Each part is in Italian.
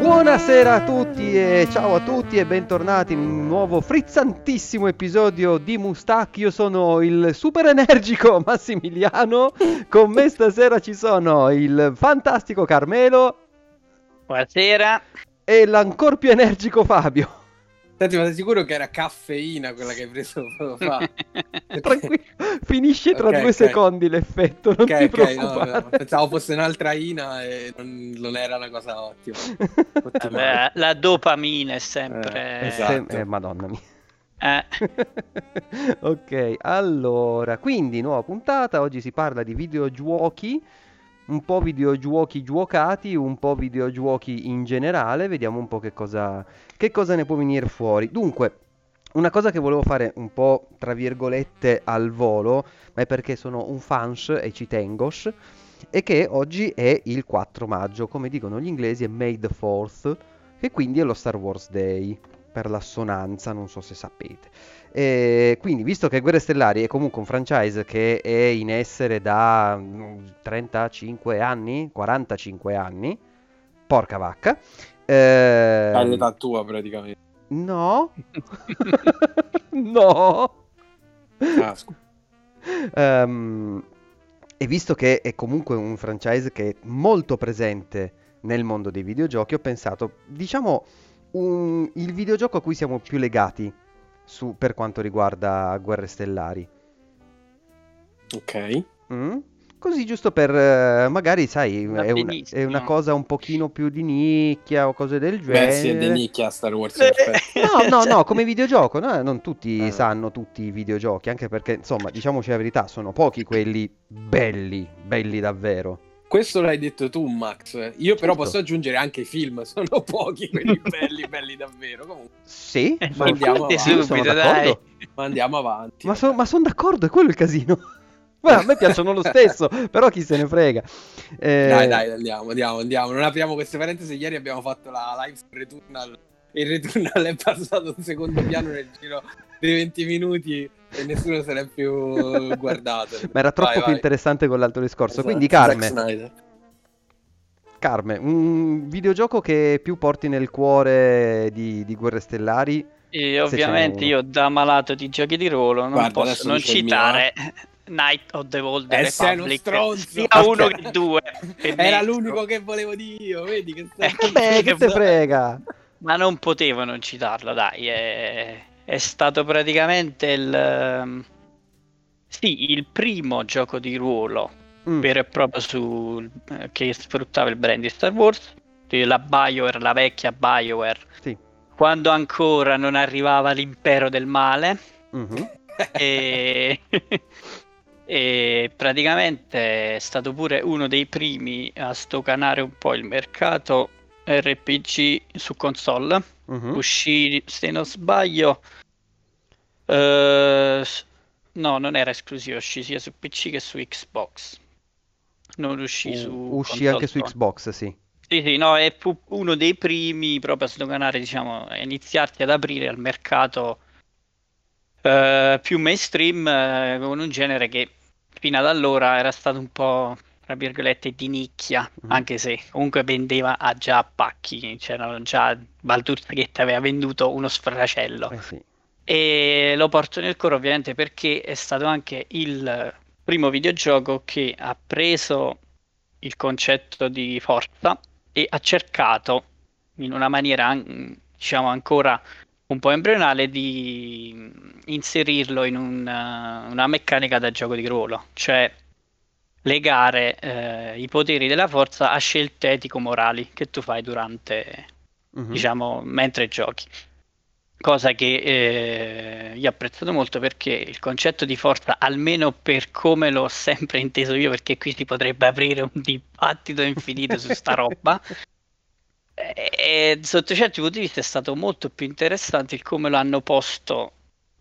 Buonasera a tutti e ciao a tutti e bentornati in un nuovo frizzantissimo episodio di Mustac. Io sono il super energico Massimiliano. Con me stasera ci sono il fantastico Carmelo. Buonasera. E l'ancor più energico Fabio. Senti, ma sei sicuro che era caffeina quella che hai preso poco fa? Tranquillo, finisce tra Okay, due ok. secondi l'effetto, non Ok, ti ok, no, preoccupare. no, pensavo fosse un'altra Ina e non, non era una cosa ottima. Ottimale. Vabbè, la dopamina è sempre... Eh, esatto. Eh, madonna mia. Eh, ok, allora, quindi nuova puntata, oggi si parla di videogiochi, un po' videogiochi giocati, un po' videogiochi in generale, vediamo un po' che cosa, che cosa ne può venire fuori. Dunque, una cosa che volevo fare un po' tra virgolette al volo, ma è perché sono un fans e ci tengo, è che oggi è il 4 maggio, come dicono gli inglesi è May the 4th, che quindi è lo Star Wars Day, per l'assonanza, non so se sapete. E quindi, visto che Guerre Stellari è comunque un franchise che è in essere da mm, 35 anni, 45 anni, porca vacca. eh, All'età tua praticamente. no, no. Ah. Ehm, e visto che è comunque un franchise che è molto presente nel mondo dei videogiochi, ho pensato, diciamo, un- il videogioco a cui siamo più legati su- per quanto riguarda Guerre Stellari. Ok. Mm? Così giusto per, eh, magari, sai, è, un- è una cosa un pochino più di nicchia o cose del genere. Beh, sì, è di nicchia Star Wars. Eh. No, no, no, come videogioco, no? non tutti Ah. sanno tutti i videogiochi, anche perché, insomma, diciamoci la verità, sono pochi quelli belli, belli davvero. Questo l'hai detto tu, Max. Io però Certo. posso aggiungere anche i film. Sono pochi quelli belli, belli davvero. Comunque, Sì, Eh, sono- andiamo avanti, sono subito, d'accordo. dai. ma andiamo avanti. Ma, so- ma sono d'accordo, è quello il casino. Beh, a me piacciono lo stesso, però chi se ne frega. Eh, Dai, dai, andiamo, andiamo, andiamo. Non apriamo queste parentesi. Ieri abbiamo fatto la live su Returnal. Il Returnal è passato in secondo piano nel giro di 20 minuti e nessuno se l'è più guardato. Ma era troppo Vai, più vai. interessante con l'altro discorso. Esatto, Quindi, Carme. Carme, un videogioco che più porti nel cuore di, di Guerre Stellari. E ovviamente io da malato di giochi di ruolo non Guarda, posso non citare Night of the Old Eh, uno Republic uno che due. Era l'unico che volevo dire io, vedi che stai... Eh, che te frega? Ma non potevo non citarlo dai è, è stato praticamente il ehm, sì il primo gioco di ruolo Mm, vero e proprio su, eh, che sfruttava il brand di Star Wars, la BioWare, la vecchia BioWare, Sì. quando ancora non arrivava l'impero del male mhm. e, e praticamente è stato pure uno dei primi a stocanare un po' il mercato RPG su console. mhm. Uscì, se non sbaglio, eh, no, non era esclusivo, uscì sia su PC che su Xbox. Non uscì su Uscì anche su. Xbox, sì. Sì, sì, no, è fu uno dei primi proprio a sdoganare, diciamo, a iniziarti ad aprire al mercato eh, più mainstream eh, con un genere che fino ad allora era stato un po', tra virgolette, di nicchia, Mhm. anche se comunque vendeva a già pacchi, c'erano già Baldur's Gate aveva venduto uno sfracello. Eh sì. E lo porto nel cuore ovviamente perché è stato anche il primo videogioco che ha preso il concetto di forza e ha cercato in una maniera an- diciamo ancora un po' embrionale di inserirlo in un, una meccanica da gioco di ruolo, cioè legare eh, i poteri della forza a scelte etico-morali che tu fai durante Mhm. diciamo, mentre giochi. Cosa che eh, io ho apprezzato molto perché il concetto di forza, almeno per come l'ho sempre inteso io, perché qui si potrebbe aprire un dibattito infinito su sta roba, e, e sotto certi punti di vista è stato molto più interessante il come lo hanno posto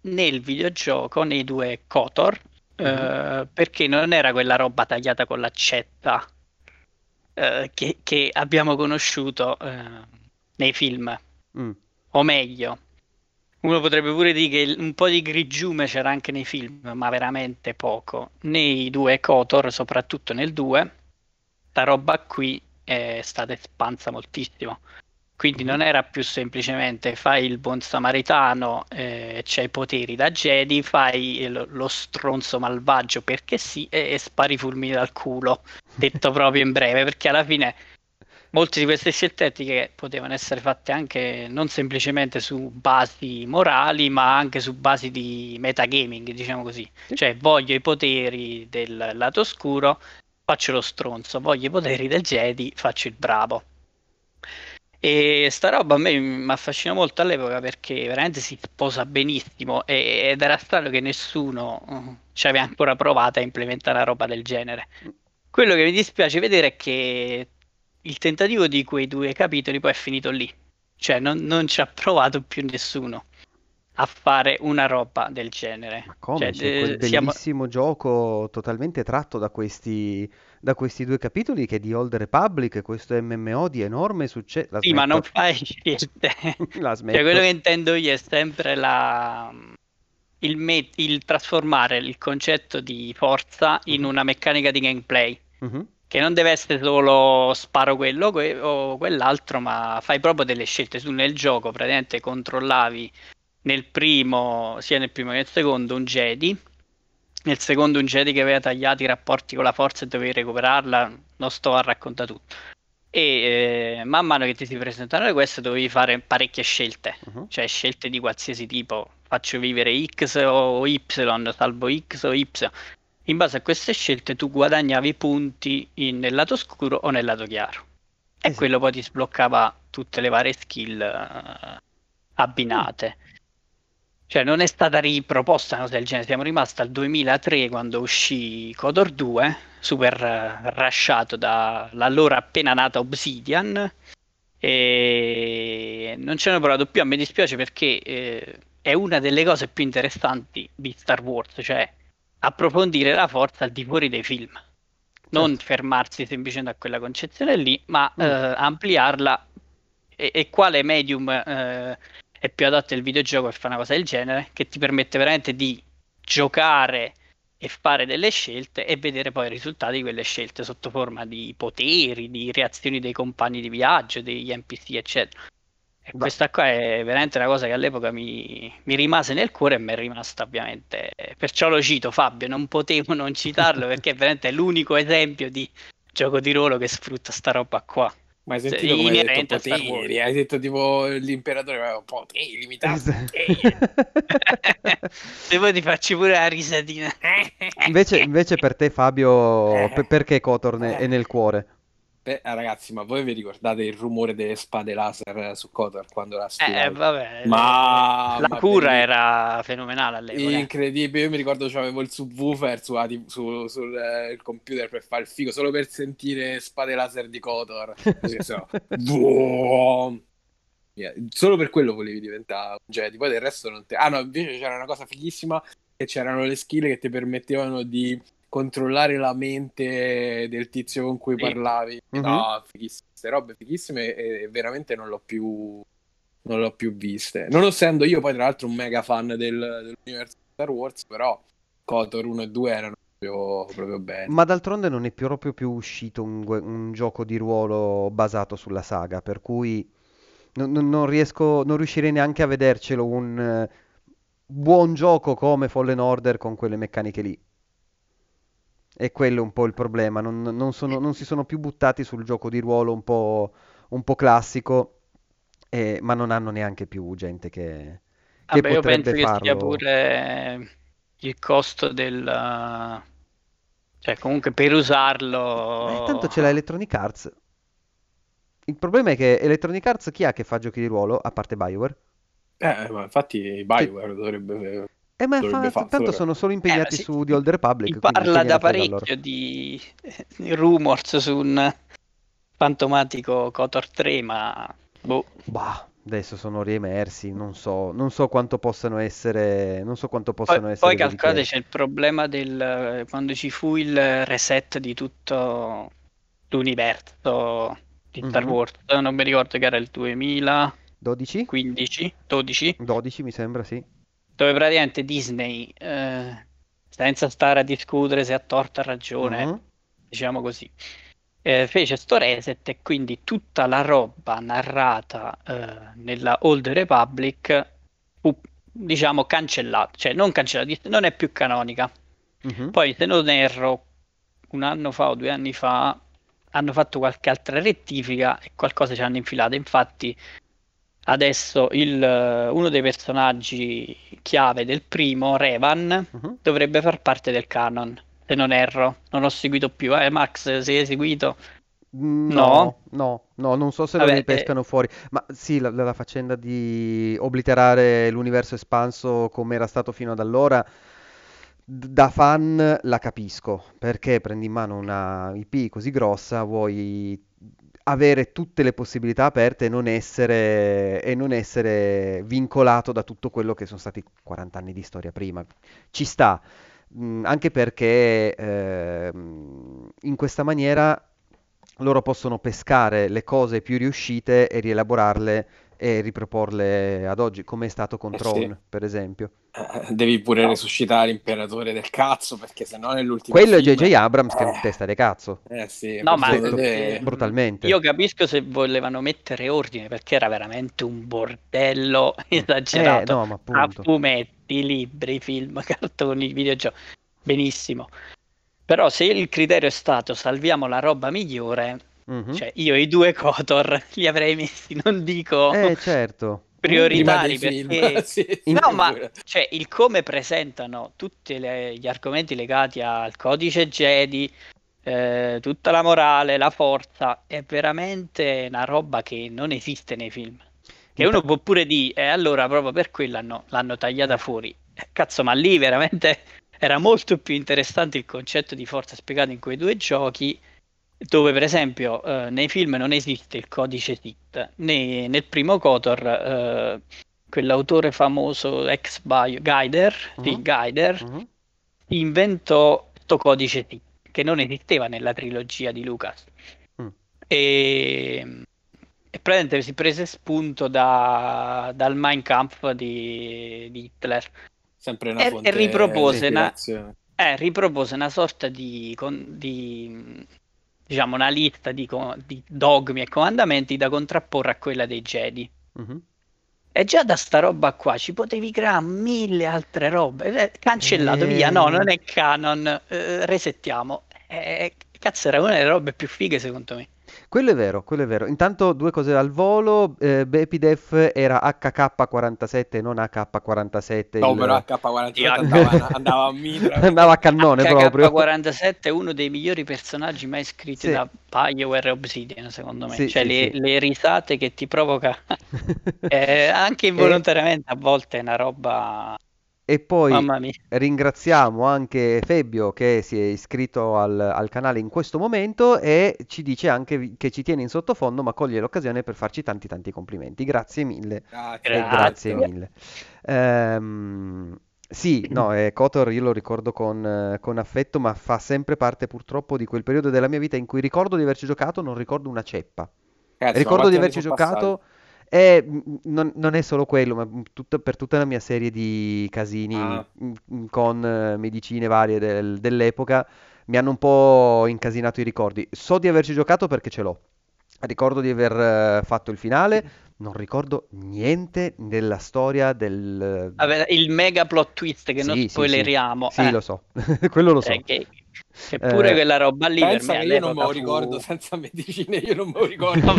nel videogioco, nei due KOTOR, eh, perché non era quella roba tagliata con l'accetta eh, che, che abbiamo conosciuto eh, nei film. Mm. O meglio, uno potrebbe pure dire che un po' di grigiume c'era anche nei film, ma veramente poco. Nei due Kotor, soprattutto nel 2, sta roba qui è stata espansa moltissimo. Quindi non era più semplicemente fai il buon samaritano, eh, c'hai i poteri da Jedi, fai lo, lo stronzo malvagio perché sì e, e spari fulmini dal culo, detto proprio in breve, perché alla fine molte di queste scelte etiche potevano essere fatte anche non semplicemente su basi morali, ma anche su basi di metagaming, diciamo così. Sì. Cioè, voglio i poteri del lato oscuro, faccio lo stronzo, voglio i poteri del Jedi, faccio il bravo. E sta roba a me mi affascina molto all'epoca perché veramente si sposa benissimo e- ed era strano che nessuno uh, ci aveva ancora provato a implementare una roba del genere. Quello che mi dispiace vedere è che il tentativo di quei due capitoli poi è finito lì. Cioè, non, non ci ha provato più nessuno a fare una roba del genere. Ma come? Cioè, C'è quel eh, siamo- bellissimo gioco totalmente tratto da questi, da questi due capitoli che è di Old Republic, questo MMO di enorme successo. Sì, ma non fai scelte. La Cioè, smetto. quello che intendo io è sempre la... il, me- il trasformare il concetto di forza in Mhm. una meccanica di gameplay. Mhm. Che non deve essere solo sparo quello que- o quell'altro, ma fai proprio delle scelte. Tu nel gioco praticamente controllavi nel primo, sia nel primo che nel secondo, un Jedi. Nel secondo un Jedi che aveva tagliato i rapporti con la forza e dovevi recuperarla. Non sto a raccontare tutto. E eh, man mano che ti si presentano le queste dovevi fare parecchie scelte Mhm. cioè scelte di qualsiasi tipo, faccio vivere X o Y, salvo X o Y. In base a queste scelte tu guadagnavi punti in- nel lato scuro o nel lato chiaro. E Eh sì. quello poi ti sbloccava tutte le varie skill eh, abbinate. Cioè non è stata riproposta una cosa del genere, siamo rimasti al 2003 quando uscì Kodor 2, super eh, rushato dall'allora appena nata Obsidian e non ci hanno provato più. A me dispiace perché eh, è una delle cose più interessanti di Star Wars, cioè approfondire la forza al di fuori dei film. Non Certo. fermarsi semplicemente a quella concezione lì, ma Mm. eh, ampliarla. E, e quale medium eh, è più adatto al videogioco per fare una cosa del genere? Che ti permette veramente di giocare e fare delle scelte e vedere poi i risultati di quelle scelte sotto forma di poteri, di reazioni dei compagni di viaggio, degli NPC, eccetera. E Beh. questa qua è veramente una cosa che all'epoca mi, mi rimase nel cuore e mi è rimasta ovviamente. Perciò lo cito, Fabio, non potevo non citarlo perché è veramente l'unico esempio di gioco di ruolo che sfrutta sta roba qua. Ma hai Cioè, sentito come hai detto poteri? Hai detto tipo l'imperatore aveva poteri limitati. Se poi ti faccio pure la risatina. Invece, invece per te, Fabio, pe- perché Kotor è nel cuore? Beh, ah, ragazzi, ma voi vi ricordate il rumore delle spade laser su Kotor quando la Eh, stilavi? vabbè, Ma- la ma cura belli- era fenomenale all'epoca. eh. Incredibile, io mi ricordo che avevo il subwoofer su, su- sul eh, computer per fare il figo, solo per sentire spade laser di Kotor. Così, so, boom. Yeah, Solo per quello volevi diventare un Jedi, poi del resto non te... Ah no, invece c'era una cosa fighissima, che c'erano le skill che ti permettevano di controllare la mente del tizio con cui Sì. parlavi. Mhm. No, fighissime, queste robe fighissime e, veramente non l'ho più non l'ho più viste. Non essendo io poi tra l'altro un mega fan del, dell'universo di Star Wars, però KOTOR 1 e 2 erano proprio, proprio belli. Ma d'altronde non è più- proprio più uscito un, un gioco di ruolo basato sulla saga, per cui non, non- non riesco, non riuscirei neanche a vedercelo un eh, buon gioco come Fallen Order con quelle meccaniche lì. E quello è un po' il problema, non, non sono- non si sono più buttati sul gioco di ruolo un po', un po' classico, eh, ma non hanno neanche più gente che, che Vabbè, io potrebbe penso che sia farlo. pure il costo del... Cioè, comunque per usarlo... Eh, tanto c'è la Electronic Arts. Il problema è che Electronic Arts chi ha che fa giochi di ruolo, a parte BioWare? Eh, ma infatti BioWare dovrebbe... Eh, ma fa- tanto sono solo impegnati sì, su The Old Republic, parla da parecchio di di rumors su un fantomatico KOTOR 3, ma boh, Bah, adesso sono riemersi, non so, non so quanto possano essere, non so quanto possano Poi, essere poi calcolate c'è il problema del quando ci fu il reset di tutto l'universo di Star Mhm. Wars, non mi ricordo che era il 2015, 12? 12, 12 mi sembra, sì. Dove praticamente Disney, eh, senza stare a discutere se ha torto o ragione, Mhm. diciamo così, eh, fece sto reset e quindi tutta la roba narrata eh, nella Old Republic fu, diciamo, cancellata, cioè non cancellata, non è più canonica. Mhm. Poi, se non erro, un anno fa o due anni fa hanno fatto qualche altra rettifica e qualcosa ci hanno infilato. Infatti, adesso il, eh, uno dei personaggi chiave del primo, Revan, Mhm. dovrebbe far parte del canon. Se non erro, non ho seguito più. Eh, Max, sei seguito? Mm, No? No, no, no, non so se lo Vabbè, ripescano fuori, ma sì, la, la faccenda di obliterare l'universo espanso come era stato fino ad allora, da fan la capisco, perché prendi in mano una IP così grossa, vuoi avere tutte le possibilità aperte e non essere, e non essere vincolato da tutto quello che sono stati 40 anni di storia prima. Ci sta, mm, anche perché ehm, in questa maniera loro possono pescare le cose più riuscite e rielaborarle e riproporle ad oggi, come è stato con Eh sì. Throne, per esempio. Eh, Devi pure resuscitare l'imperatore del cazzo, perché sennò nell'ultimo Quello è film... J.J. Abrams che è un Eh. testa di cazzo, Eh sì, No, ma- detto detto te- brutalmente. Io capisco se volevano mettere ordine perché era veramente un bordello Eh, esagerato. no, ma A appunto. fumetti, libri, film, cartoni, videogiochi. Benissimo. Però se il criterio è stato salviamo la roba migliore, Mhm. cioè io i due Kotor li avrei messi, non dico Eh, certo. prioritari perché... Sì, No, ma cioè, il come presentano tutti le- gli argomenti legati al codice Jedi, eh, tutta la morale, la forza, è veramente una roba che non esiste nei film. Che uno può pure dire, e allora proprio per quello hanno- l'hanno tagliata fuori. Eh, Cazzo, ma lì veramente era molto più interessante il concetto di forza spiegato in quei due giochi, dove per esempio eh, nei film non esiste il codice Sith, né nel primo Kotor eh, quell'autore famoso ex bio, Gaider, sì, Mhm. Gaider, Mhm. inventò questo codice Sith che non esisteva nella trilogia di Lucas. Mm. E, e praticamente si prese spunto da- dal Mein Kampf di, di Hitler. Sempre una E- fonte e ripropose di una-. Eh, ripropose una sorta di, con- di, diciamo, una lista di, di dogmi e comandamenti da contrapporre a quella dei Jedi. Mhm. E già da sta roba qua ci potevi creare mille altre robe. Eh, Cancellato Eh. via, no, non è canon, eh, resettiamo. Eh, cazzo, era una delle robe più fighe secondo me. Quello è vero, quello è vero. Intanto due cose al volo, eh, Bepidef era HK47 e non AK47. No, il- però H47 Sì, andava, andava a mitra. Andava a cannone proprio. HK47 è uno dei migliori personaggi mai scritti Sì. da BioWare e Obsidian, secondo me. Sì, cioè, sì, le, sì. le risate che ti provoca eh, anche involontariamente a volte è una roba. E poi ringraziamo anche Febbio che si è iscritto al, al canale in questo momento e ci dice anche che ci tiene in sottofondo, ma coglie l'occasione per farci tanti tanti complimenti. Grazie mille. Grazie. Eh, grazie mille. Ehm, sì, no, eh, Kotor io lo ricordo con, eh, con affetto, ma fa sempre parte purtroppo di quel periodo della mia vita in cui ricordo di averci giocato, non ricordo una ceppa. Cazzo, Ricordo di averci giocato e mm, non, non è solo quello, ma tutta- per tutta la mia serie di casini Ah. con eh, medicine varie del- dell'epoca mi hanno un po' incasinato i ricordi. So di averci giocato perché ce l'ho. Ricordo di aver eh, fatto il finale, non ricordo niente della storia del... Vabbè, il mega plot twist che non Sì, sì, sì. spoileriamo. Sì, eh, lo so, quello lo so. cioè, che, che pure Eh, quella roba lì per Pensa me che io non me lo fu- ricordo senza medicine, io non me lo ricordo.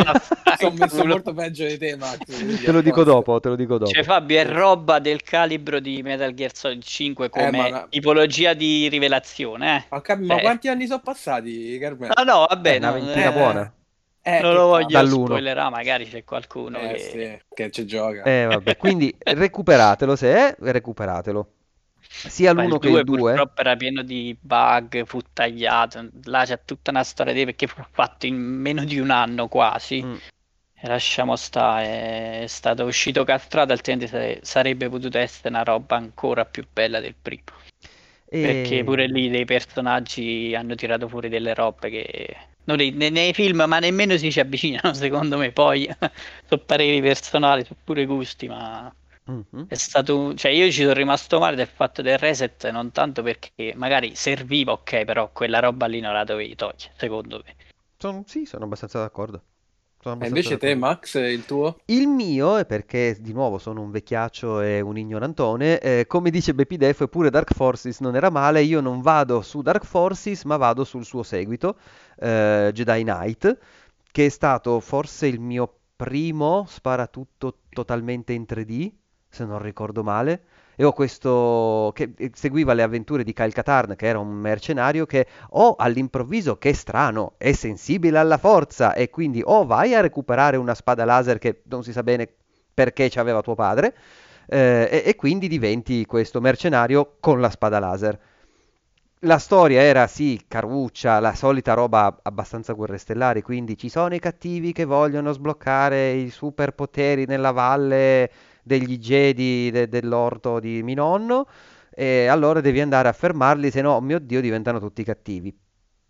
Sono messo molto peggio di te, Max. Te lo dico dopo, te lo dico dopo. Cioè, Fabio, è roba del calibro di Metal Gear Solid 5 come Eh, ma- tipologia di rivelazione, eh. Ma, ma Cioè- quanti anni sono passati, Carmelo? No, no, vabbè, Eh, una ventina eh, buona. Eh, non lo voglio Dall'uno. spoilerare, magari c'è qualcuno Eh, che... sì, che ci gioca. Eh, vabbè, quindi recuperatelo se è, recuperatelo. Sia Ma l'uno il che 2 il 2. purtroppo era pieno di bug, fu tagliato, là c'è tutta una storia di perché fu fatto in meno di un anno quasi. Mm. E lasciamo stare, è stato uscito castrato, altrimenti sarebbe potuto essere una roba ancora più bella del primo. E... Perché pure lì dei personaggi hanno tirato fuori delle robe che nei, nei film ma nemmeno si ci avvicinano secondo me poi sono pareri personali sono pure gusti ma mm-hmm. è stato cioè io ci sono rimasto male del fatto del reset non tanto perché magari serviva ok però quella roba lì non la dovevi togliere secondo me sono, sì sono abbastanza d'accordo e invece te, Max, il tuo? Il mio è perché, di nuovo, sono un vecchiaccio e un ignorantone. Eh, come dice Beppy Def, pure Dark Forces non era male. Io non vado su Dark Forces, ma vado sul suo seguito, eh, Jedi Knight, che è stato forse il mio primo sparatutto totalmente in 3D, se non ricordo male e ho questo che seguiva le avventure di Kyle Katarn, che era un mercenario che o all'improvviso, che strano, è sensibile alla forza e quindi o vai a recuperare una spada laser che non si sa bene perché ci aveva tuo padre eh, e, e quindi diventi questo mercenario con la spada laser. La storia era sì, caruccia, la solita roba abbastanza guerre stellari, quindi ci sono i cattivi che vogliono sbloccare i superpoteri nella valle degli Jedi de- dell'orto di mio nonno e allora devi andare a fermarli, se no, mio Dio, diventano tutti cattivi.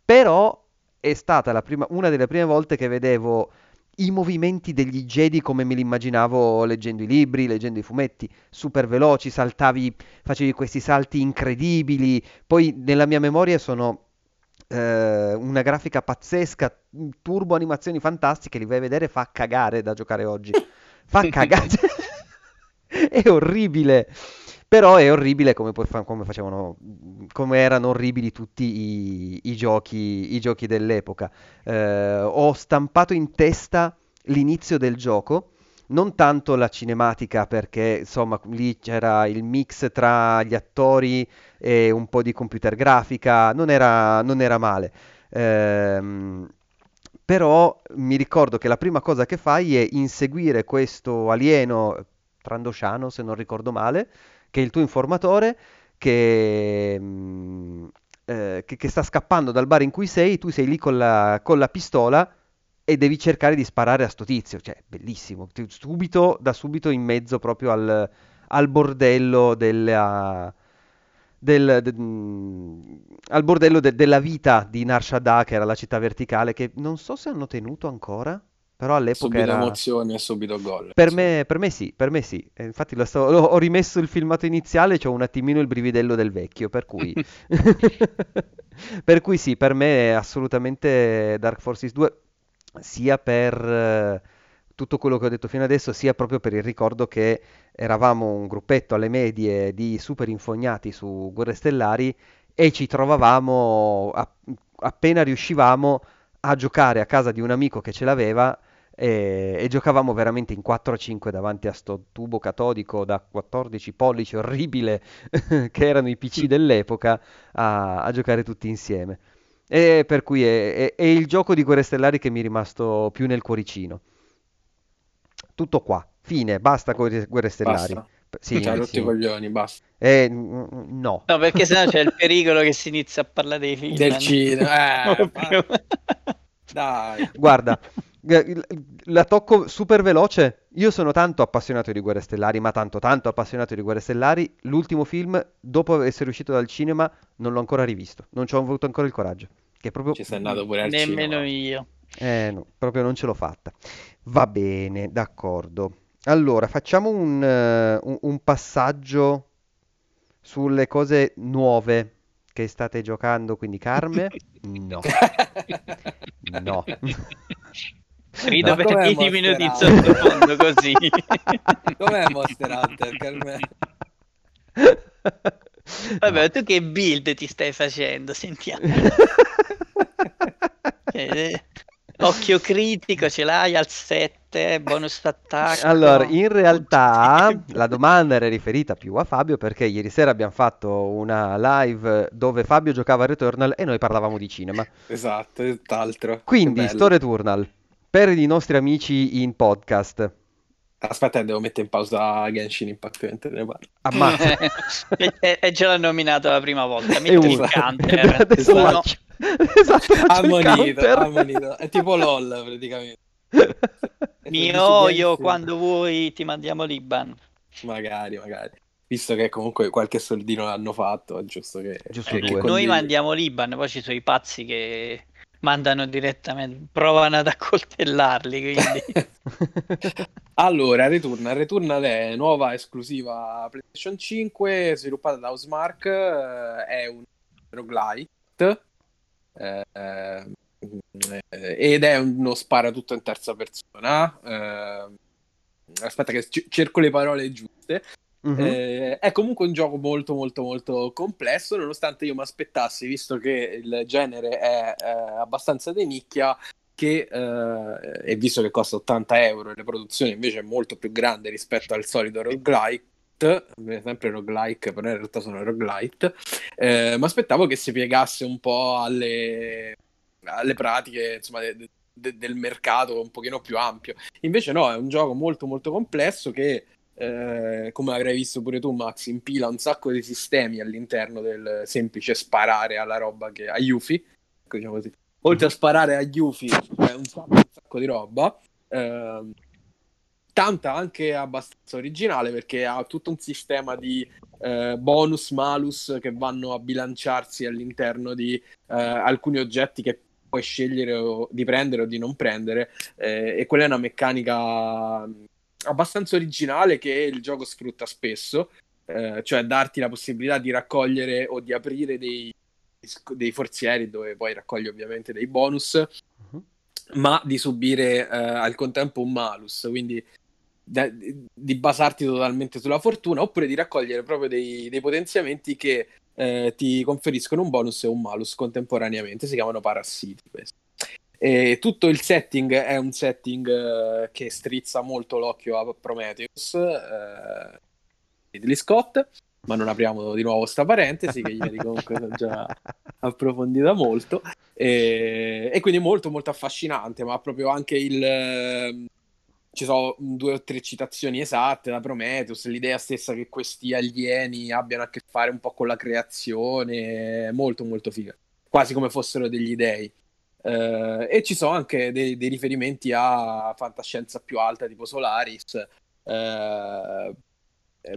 Però è stata prima, una delle prime volte che vedevo i movimenti degli Jedi come me li immaginavo leggendo i libri, leggendo i fumetti, super veloci, saltavi, facevi questi salti incredibili, poi nella mia memoria sono eh, una grafica pazzesca, turbo animazioni fantastiche, li vai a vedere, fa cagare da giocare oggi. Fa cagare. è orribile. Però è orribile come, come, facevano, come erano orribili tutti i, i, giochi, i giochi, dell'epoca. Eh, ho stampato in testa l'inizio del gioco, non tanto la cinematica perché insomma lì c'era il mix tra gli attori e un po' di computer grafica, non era, non era male. Eh, però mi ricordo che la prima cosa che fai è inseguire questo alieno Trandosciano, se non ricordo male, che è il tuo informatore che, mm, eh, che, che, sta scappando dal bar in cui sei, tu sei lì con la, con la pistola e devi cercare di sparare a sto tizio. Cioè, bellissimo. Subito, da subito in mezzo proprio al, al bordello della... Del, de, mm, al bordello de, della vita di Nar Shaddaa, che era la città verticale, che non so se hanno tenuto ancora. Però all'epoca subito era... emozioni e subito gol. Per me, per me sì, per me sì. E infatti lo sto... ho rimesso il filmato iniziale ho un attimino il brividello del vecchio, per cui... per cui sì, per me è assolutamente Dark Forces 2, sia per eh, tutto quello che ho detto fino adesso, sia proprio per il ricordo che eravamo un gruppetto alle medie di super infognati su Guerre Stellari e ci trovavamo, a- appena riuscivamo, a giocare a casa di un amico che ce l'aveva e, e, giocavamo veramente in 4-5 davanti a sto tubo catodico da 14 pollici orribile che erano i PC dell'epoca a, a giocare tutti insieme. E per cui è, è, è, il gioco di Guerre Stellari che mi è rimasto più nel cuoricino. Tutto qua, fine, basta con Guerre Stellari. Basta. Sì, cioè, tutti i coglioni, basta. Eh, no. No, perché sennò c'è il pericolo che si inizia a parlare dei film. Del cinema. Eh, Dai. Guarda, la tocco super veloce. Io sono tanto appassionato di Guerre Stellari, ma tanto tanto appassionato di Guerre Stellari. L'ultimo film, dopo essere uscito dal cinema, non l'ho ancora rivisto. Non ci ho avuto ancora il coraggio. Che proprio... Ci sei andato pure al Nemmeno cinema. io. Eh, no, proprio non ce l'ho fatta. Va bene, d'accordo. Allora, facciamo un, uh, un, un passaggio sulle cose nuove che state giocando, quindi Carme? No. No. Rido per 10 minuti in sottofondo così. Com'è Monster Hunter, Carme? Vabbè, no. tu che build ti stai facendo? Sentiamo. eh, occhio critico ce l'hai al 7, bonus attacco. Allora, in realtà la domanda era riferita più a Fabio perché ieri sera abbiamo fatto una live dove Fabio giocava a Returnal e noi parlavamo di cinema. Esatto, tutt'altro. Quindi, sto Returnal per i nostri amici in podcast. Aspetta, devo mettere in pausa Genshin Impact mentre ne parlo. Ammazza. e, e già l'ha nominato la prima volta. Metti il counter. esatto, ammonito, ammonito. È tipo LOL praticamente. Mio, io quando vuoi ti mandiamo l'Iban. Magari, magari. Visto che comunque qualche soldino l'hanno fatto, è giusto che... Giusto Eh, che noi mandiamo l'Iban, poi ci sono i pazzi che mandano direttamente, provano ad accoltellarli. Allora, Returnal. Returnal è nuova esclusiva PlayStation 5, sviluppata da Housemark, eh, è un roguelite eh, ed è uno sparatutto in terza persona. eh, aspetta che cerco le parole giuste. Mhm. Eh, è comunque un gioco molto molto molto complesso, nonostante io mi aspettassi, visto che il genere è eh, abbastanza di nicchia, che, eh, e visto che costa 80 euro e la produzione invece è molto più grande rispetto al solito roguelite, sempre roguelike, però in realtà sono roguelite, eh, mi aspettavo che si piegasse un po' alle, alle pratiche insomma, de- de- del mercato un pochino più ampio. Invece no, è un gioco molto molto complesso che eh, come avrai visto pure tu, Max, impila un sacco di sistemi all'interno del semplice sparare alla roba che a Yuffie, ecco, diciamo così. Oltre a sparare a Yuffie, c'è un sacco, un sacco di roba. ehm, tanta anche abbastanza originale perché ha tutto un sistema di eh, bonus, malus che vanno a bilanciarsi all'interno di eh, alcuni oggetti che puoi scegliere di prendere o di non prendere eh, e quella è una meccanica abbastanza originale che il gioco sfrutta spesso, eh, cioè darti la possibilità di raccogliere o di aprire dei, dei forzieri dove poi raccogli ovviamente dei bonus, Mhm. ma di subire eh, al contempo un malus, quindi da- di, di basarti totalmente sulla fortuna oppure di raccogliere proprio dei, dei potenziamenti che eh, ti conferiscono un bonus e un malus contemporaneamente, si chiamano parassiti questi. E tutto il setting è un setting eh, che strizza molto l'occhio a Prometheus, eh, Ridley Scott, ma non apriamo di nuovo sta parentesi che ieri comunque sono già approfondita molto. E, e quindi molto molto affascinante, ma proprio anche il... ehm, ci sono due o tre citazioni esatte da Prometheus, l'idea stessa che questi alieni abbiano a che fare un po' con la creazione, molto molto figa, quasi come fossero degli dei. Eh, e ci sono anche dei, dei riferimenti a fantascienza più alta, tipo Solaris, eh,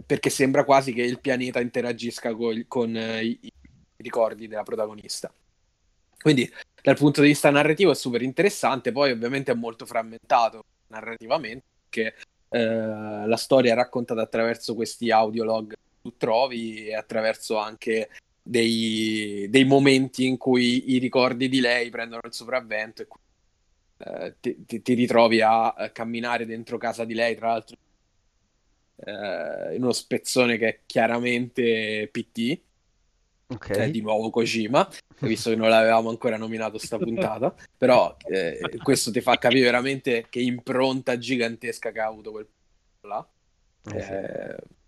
perché sembra quasi che il pianeta interagisca col- con eh, i, i ricordi della protagonista. Quindi dal punto di vista narrativo è super interessante, poi ovviamente è molto frammentato narrativamente, perché eh, la storia è raccontata attraverso questi audiolog che tu trovi e attraverso anche dei, dei momenti in cui i ricordi di lei prendono il sopravvento e eh, ti, ti- ti ritrovi a, camminare dentro casa di lei, tra l'altro eh, in uno spezzone che è chiaramente PT, Ok. cioè di nuovo Kojima, visto che non l'avevamo ancora nominato sta puntata, però eh, questo ti fa capire veramente che impronta gigantesca che ha avuto quel là. Eh sì.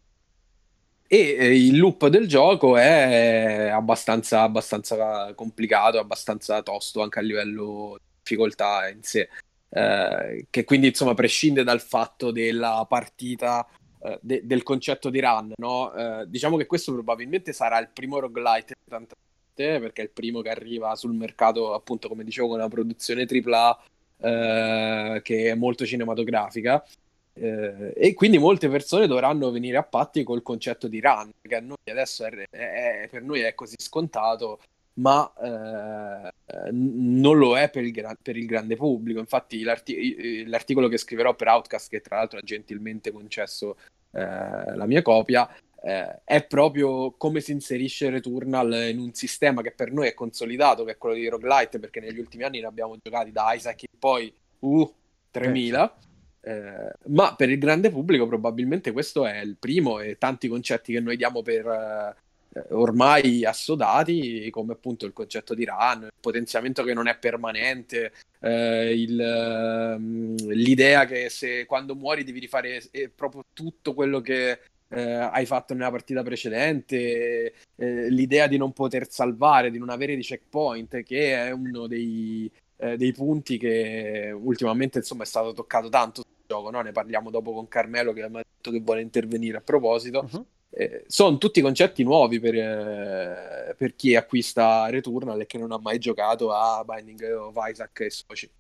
E eh, il loop del gioco è abbastanza, abbastanza complicato, abbastanza tosto anche a livello di difficoltà in sé, eh, che quindi insomma prescinde dal fatto della partita, eh, de- del concetto di run, no? Eh, diciamo che questo probabilmente sarà il primo roguelite gente, perché è il primo che arriva sul mercato, appunto come dicevo, con una produzione AAA eh, che è molto cinematografica. Eh, e quindi molte persone dovranno venire a patti col concetto di run, che a noi adesso è, è- per noi è così scontato, ma eh, eh, non lo è per il, gra- per il grande pubblico. Infatti, l'arti- l'articolo che scriverò per Outcast, che tra l'altro ha gentilmente concesso eh, la mia copia, eh, è proprio come si inserisce Returnal in un sistema che per noi è consolidato, che è quello di roguelite, perché negli ultimi anni ne abbiamo giocati da Isaac in poi uh, 3000. Eh, ma per il grande pubblico probabilmente questo è il primo e tanti concetti che noi diamo per eh, ormai assodati, come appunto il concetto di run, il potenziamento che non è permanente, eh, il, ehm, l'idea che se quando muori devi rifare eh, proprio tutto quello che eh, hai fatto nella partita precedente, l'idea di non poter salvare, di non avere di checkpoint, che è uno dei, eh, dei punti che ultimamente insomma è stato toccato tanto sul gioco, no? Ne parliamo dopo con Carmelo che mi ha detto che vuole intervenire a proposito. Mhm. Eh, sono tutti concetti nuovi per, eh, per chi acquista Returnal e che non ha mai giocato a Binding of Isaac e Soci.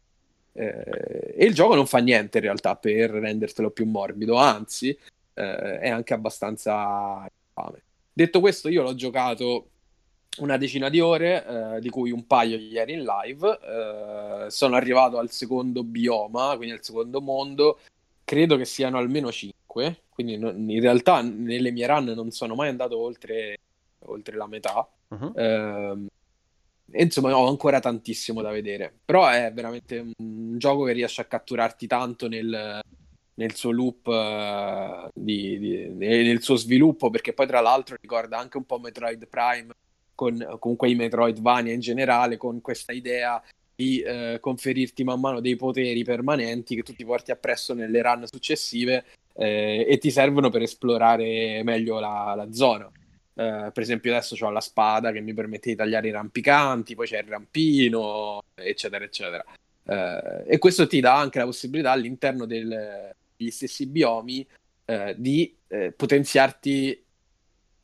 Eh, e il gioco non fa niente in realtà per rendertelo più morbido, anzi eh, è anche abbastanza infame. Detto questo, io l'ho giocato una decina di ore, eh, di cui un paio ieri in live. Eh, sono arrivato al secondo bioma, quindi al secondo mondo. Credo che siano almeno cinque, quindi non, in realtà nelle mie run non sono mai andato oltre, oltre la metà. Uh-huh. Eh, insomma, ho ancora tantissimo da vedere. Però è veramente un gioco che riesce a catturarti tanto nel, nel suo loop, uh, di, di, nel suo sviluppo, perché poi tra l'altro ricorda anche un po' Metroid Prime, con comunque i Metroidvania in generale, con questa idea di uh, conferirti man mano dei poteri permanenti che tu ti porti appresso nelle run successive eh, e ti servono per esplorare meglio la, la zona. Uh, per esempio adesso ho la spada che mi permette di tagliare i rampicanti, poi c'è il rampino, eccetera, eccetera. Uh, e questo ti dà anche la possibilità all'interno del, degli stessi biomi uh, di potenziarti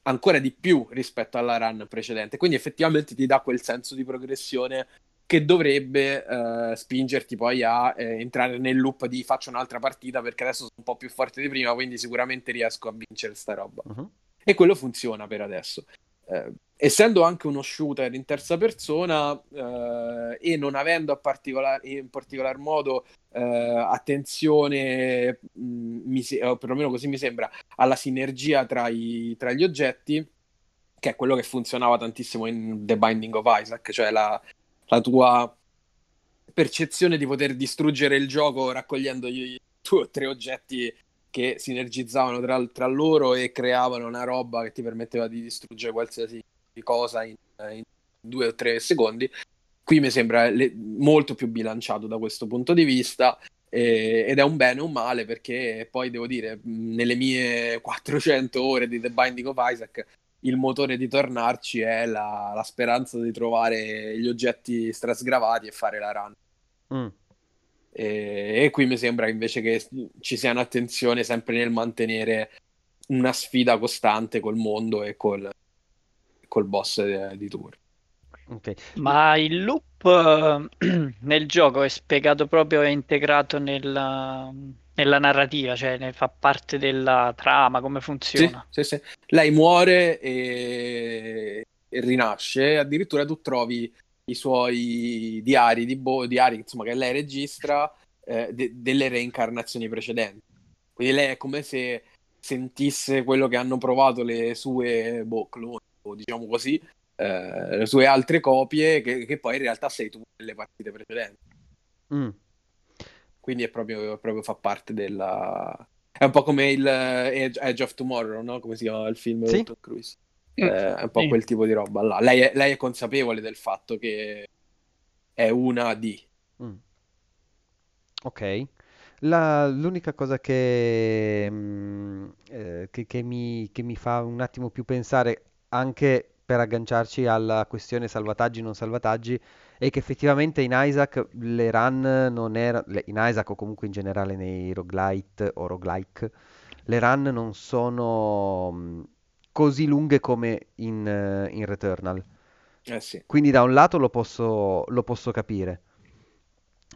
ancora di più rispetto alla run precedente. Quindi effettivamente ti dà quel senso di progressione che dovrebbe spingerti poi a entrare nel loop di faccio un'altra partita perché adesso sono un po' più forte di prima, quindi sicuramente riesco a vincere sta roba. Uh-huh. E quello funziona per adesso. Eh, essendo anche uno shooter in terza persona eh, e non avendo particolar- in particolar modo eh, attenzione, mh, mm, se- o perlomeno così mi sembra, alla sinergia tra, i- tra, gli oggetti, che è quello che funzionava tantissimo in The Binding of Isaac, cioè la, la tua percezione di poter distruggere il gioco raccogliendo due o tre oggetti che sinergizzavano tra, tra, loro e creavano una roba che ti permetteva di distruggere qualsiasi cosa in, in due o tre secondi. Qui mi sembra le, molto più bilanciato da questo punto di vista eh, ed è un bene o un male perché poi devo dire, nelle mie 400 ore di The Binding of Isaac, il motore di tornarci è la, la speranza di trovare gli oggetti strasgravati e fare la run. Mm. E, e, qui mi sembra invece che ci sia un'attenzione sempre nel mantenere una sfida costante col mondo e col, col boss di, di tour. Okay. Ma il loop nel gioco è spiegato proprio, è integrato nella, nella narrativa, cioè ne fa parte della trama, come funziona? Sì, sì, sì. Lei muore e, e rinasce, addirittura tu trovi i suoi diari, di bo- diari insomma, che lei registra eh, de- delle reincarnazioni precedenti. Quindi lei è come se sentisse quello che hanno provato le sue boh, cloni, diciamo così, eh, le sue altre copie, che, che, poi in realtà sei tu nelle partite precedenti. Mm. Quindi è proprio, proprio, fa parte della... È un po' come il Edge, Edge of Tomorrow, no? Come si chiama il film sì? di Tom Cruise. Mm. Eh, è un po' sì. quel tipo di roba là. Lei è, lei è, consapevole del fatto che è una di. Mm. Ok. La, l'unica cosa che, mm, eh, che, che, mi, che mi fa un attimo più pensare, anche per agganciarci alla questione salvataggi non salvataggi, è che effettivamente in Isaac le run non erano, in Isaac o comunque in generale nei roguelite o roguelike, le run non sono mm, così lunghe come in, eh, in Returnal. Eh sì. Quindi da un lato lo posso, lo posso capire,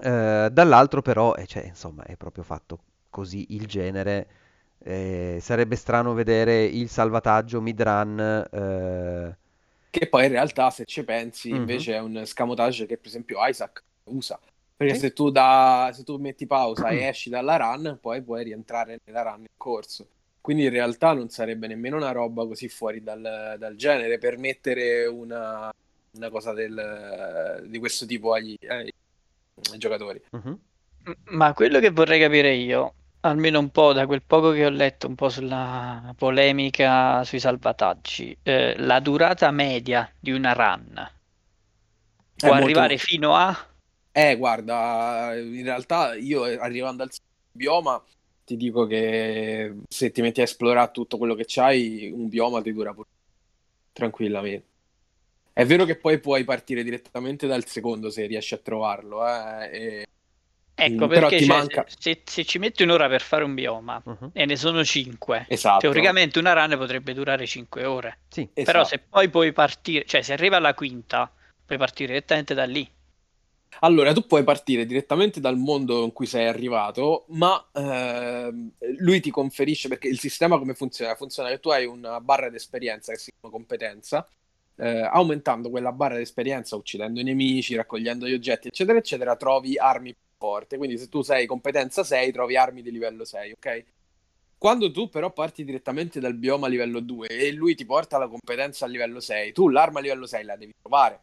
eh, dall'altro però, eh, cioè, insomma, è proprio fatto così il genere. Eh, sarebbe strano vedere il salvataggio mid-run. Eh... Che poi in realtà, se ci pensi, mm-hmm. invece è un scamotage che per esempio Isaac usa. Perché sì. se, tu da, se tu metti pausa e esci dalla run, poi puoi rientrare nella run in corso. Quindi in realtà non sarebbe nemmeno una roba così fuori dal, dal genere permettere una, una cosa del, di questo tipo agli, ai, ai giocatori. Uh-huh. Ma quello che vorrei capire io, almeno un po' da quel poco che ho letto, un po' sulla polemica sui salvataggi, eh, la durata media di una run può È arrivare molto... fino a... Eh, guarda, in realtà io arrivando al bioma ti dico che se ti metti a esplorare tutto quello che c'hai, un bioma ti dura pure tranquillamente. È vero che poi puoi partire direttamente dal secondo se riesci a trovarlo, eh, e... Ecco, perché cioè, manca... se, se, ci metti un'ora per fare un bioma uh-huh. e ne sono cinque, esatto. teoricamente una run potrebbe durare cinque ore. Sì, Però esatto. se poi puoi partire, cioè se arriva alla quinta, puoi partire direttamente da lì. Allora, tu puoi partire direttamente dal mondo in cui sei arrivato, ma ehm, lui ti conferisce, perché il sistema come funziona? Funziona che tu hai una barra di esperienza che si chiama competenza, eh, aumentando quella barra di esperienza, uccidendo i nemici, raccogliendo gli oggetti, eccetera, eccetera, trovi armi più forti. Quindi se tu sei competenza 6, trovi armi di livello 6, ok? Quando tu però parti direttamente dal bioma livello 2 e lui ti porta la competenza a livello 6, tu l'arma a livello 6 la devi trovare.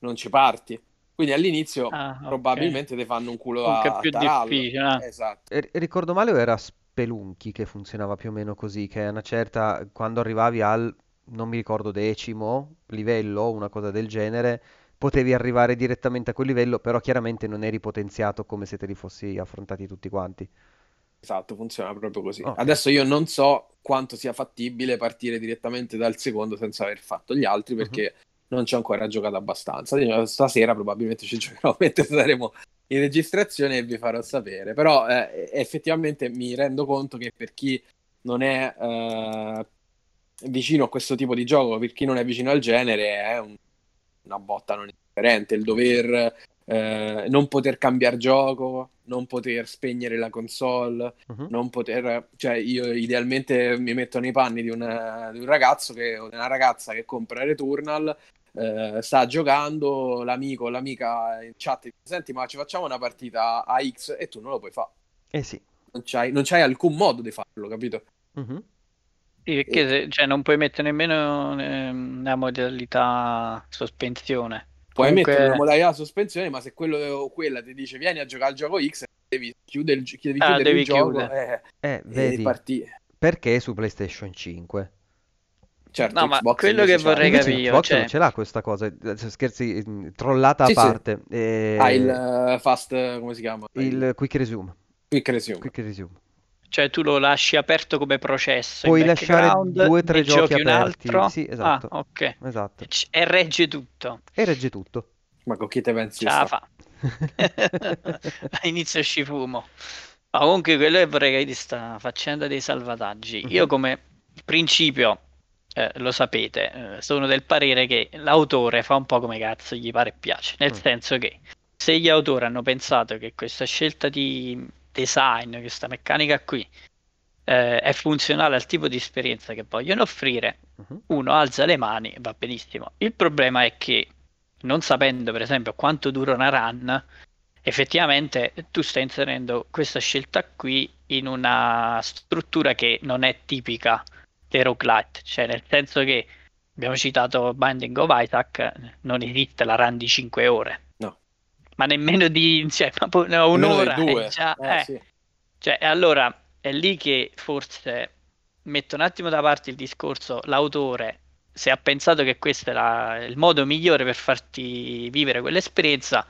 Non ci parti. Quindi all'inizio Ah, ok. probabilmente ti fanno un culo Comunque a, è più tarallo. difficile, eh. Esatto. E- ricordo male o era Spelunky che funzionava più o meno così, che a una certa, quando arrivavi al, non mi ricordo, decimo livello, una cosa del genere, potevi arrivare direttamente a quel livello, però chiaramente non eri potenziato come se te li fossi affrontati tutti quanti. Esatto, funziona proprio così. Ok. Adesso io non so quanto sia fattibile partire direttamente dal secondo senza aver fatto gli altri Mhm. perché non ci ho ancora giocato abbastanza. Stasera probabilmente ci giocherò mentre saremo in registrazione e vi farò sapere. Però eh, effettivamente mi rendo conto che per chi non è eh, vicino a questo tipo di gioco, per chi non è vicino al genere, è un- una botta non indifferente. Il dover eh, non poter cambiare gioco, non poter spegnere la console Mhm. non poter, cioè io idealmente mi metto nei panni di, una- di un ragazzo che, o di una ragazza che compra Returnal, eh, sta giocando, l'amico o l'amica in chat dice, senti ma ci facciamo una partita a X e tu non lo puoi fare, Eh sì. non c'hai, non c'hai alcun modo di farlo, capito? Mhm. Sì, perché se- cioè, non puoi mettere nemmeno ehm, la modalità sospensione. Puoi Comunque- mettere una modalità sospensione, ma se quello o quella ti dice vieni a giocare al gioco X, devi chiudere il, devi Ah, chiudere devi il gioco chiudere. eh, Eh, e vedi, partire. perché su PlayStation 5? Certo, No, ma Xbox quello invece che vorrei capire, Xbox cioè- non ce l'ha questa cosa, adesso scherzi, mm, trollata a Sì, sì. parte. eh, ha il eh, fast, come si chiama? il quick resume. Quick Resume. Quick resume. Cioè tu lo lasci aperto come processo Puoi lasciare due o tre giochi giochi un aperti. altro. Sì, esatto. Ah, ok. Esatto. C- E regge tutto. E regge tutto. Ma con chi te pensi? Ce la fa. Inizio scifumo. Ma comunque quello che vorrei capire di sta faccenda dei salvataggi. Io Mhm. come principio, eh, lo sapete, eh, sono del parere che l'autore fa un po' come cazzo gli pare e piace. Nel Mm. senso che se gli autori hanno pensato che questa scelta di design, questa meccanica qui, eh, è funzionale al tipo di esperienza che vogliono offrire, Mhm. uno alza le mani va benissimo. Il problema è che non sapendo per esempio quanto dura una run, effettivamente tu stai inserendo questa scelta qui in una struttura che non è tipica dei roguelite, cioè nel senso che abbiamo citato Binding of Isaac, non esiste la run di 5 ore. No. Ma nemmeno di cioè, no, un'ora dei due. è già, Eh, eh. sì. Cioè, allora è lì che forse metto un attimo da parte il discorso, l'autore, se ha pensato che questo era il modo migliore per farti vivere quell'esperienza,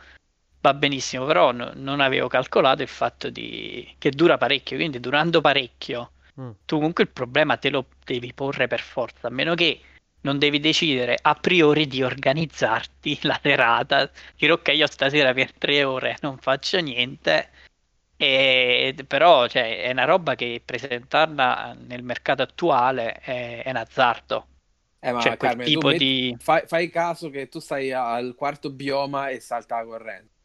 va benissimo, però no- non avevo calcolato il fatto di... che dura parecchio, quindi durando parecchio, Mm. tu comunque il problema te lo devi porre per forza, a meno che non devi decidere a priori di organizzarti la serata, dire ok, io stasera per tre ore non faccio niente. E, però cioè, è una roba che presentarla nel mercato attuale è, è un azzardo. Eh, ma Cioè, tu tipo metti- di... fai, fai caso che tu stai al quarto bioma e salta la corrente.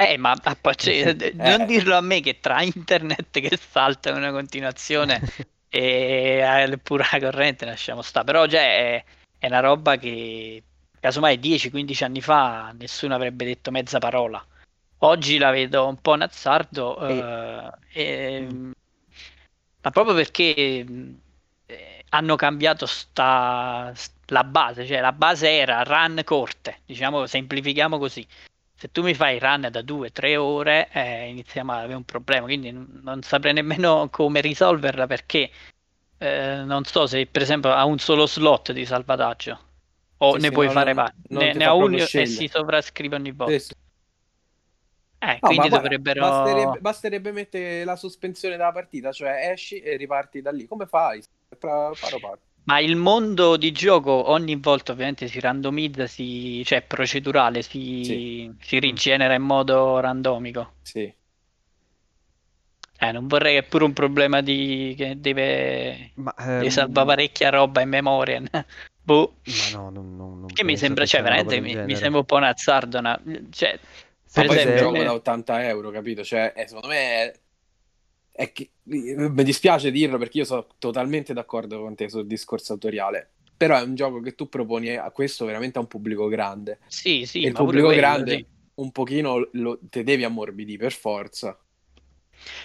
Eh, ma a pa- cioè, d- non Eh. dirlo a me che tra internet che salta in una continuazione e eh, pure la corrente lasciamo sta. Però cioè, è, è una roba che casomai 10-15 anni fa nessuno avrebbe detto mezza parola. Oggi la vedo un po' un azzardo, eh, e- ma proprio perché eh, hanno cambiato sta, la base, cioè la base era run corte, diciamo semplifichiamo così. Se tu mi fai run da 2-3 ore, eh, iniziamo ad avere un problema, quindi non saprei nemmeno come risolverla perché eh, non so se per esempio ha un solo slot di salvataggio o Sì, ne sì, puoi no, fare vari. Ne, ne ha uno e si sovrascrive ogni volta. Sì. Eh, No, quindi dovrebbero... basterebbe, basterebbe mettere la sospensione della partita, cioè esci e riparti da lì. Come fai? Paro paro. Ma il mondo di gioco ogni volta ovviamente si randomizza, si, cioè è procedurale, si, Sì. si rigenera in modo randomico. Sì. Eh, non vorrei che è pure un problema di che deve, Ma, deve ehm, salvare parecchia roba in memoria. boh. ma no, non, non- non Che mi sembra, che cioè, veramente mi, mi sembra un po' un azzardo. una- cioè, Per poi è un esempio, gioco da 80 euro, capito? Cioè, eh, secondo me è che mi dispiace dirlo perché io sono totalmente d'accordo con te sul discorso autoriale. Però è un gioco che tu proponi a questo veramente a un pubblico grande. Sì, sì, e il pubblico quello, grande sì. un pochino lo, te devi ammorbidire per forza.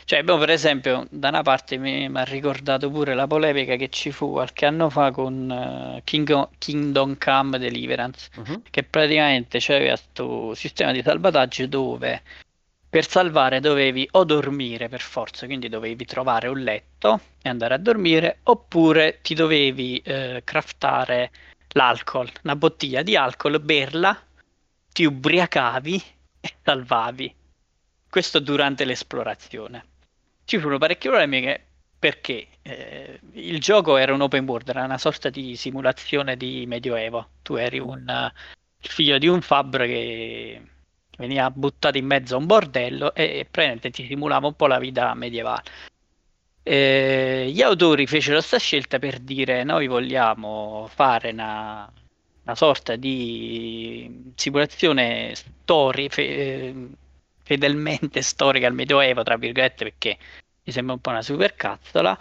Cioè, boh, per esempio, da una parte mi ha ricordato pure la polemica che ci fu qualche anno fa con eh, King- Kingdom Come Deliverance, Mhm. che praticamente c'aveva questo sistema di salvataggio dove per salvare dovevi o dormire per forza, quindi dovevi trovare un letto e andare a dormire, oppure ti dovevi eh, craftare l'alcol, una bottiglia di alcol, berla, ti ubriacavi e salvavi. Questo durante l'esplorazione. Ci furono parecchie polemiche perché eh, il gioco era un open world, era una sorta di simulazione di Medioevo. Tu eri un il figlio di un fabbro che veniva buttato in mezzo a un bordello e, e praticamente ti simulava un po' la vita medievale. Eh, gli autori fecero questa scelta per dire noi vogliamo fare una, una sorta di simulazione story, fe- eh, fedelmente storica al Medioevo, tra virgolette, perché mi sembra un po' una supercazzola.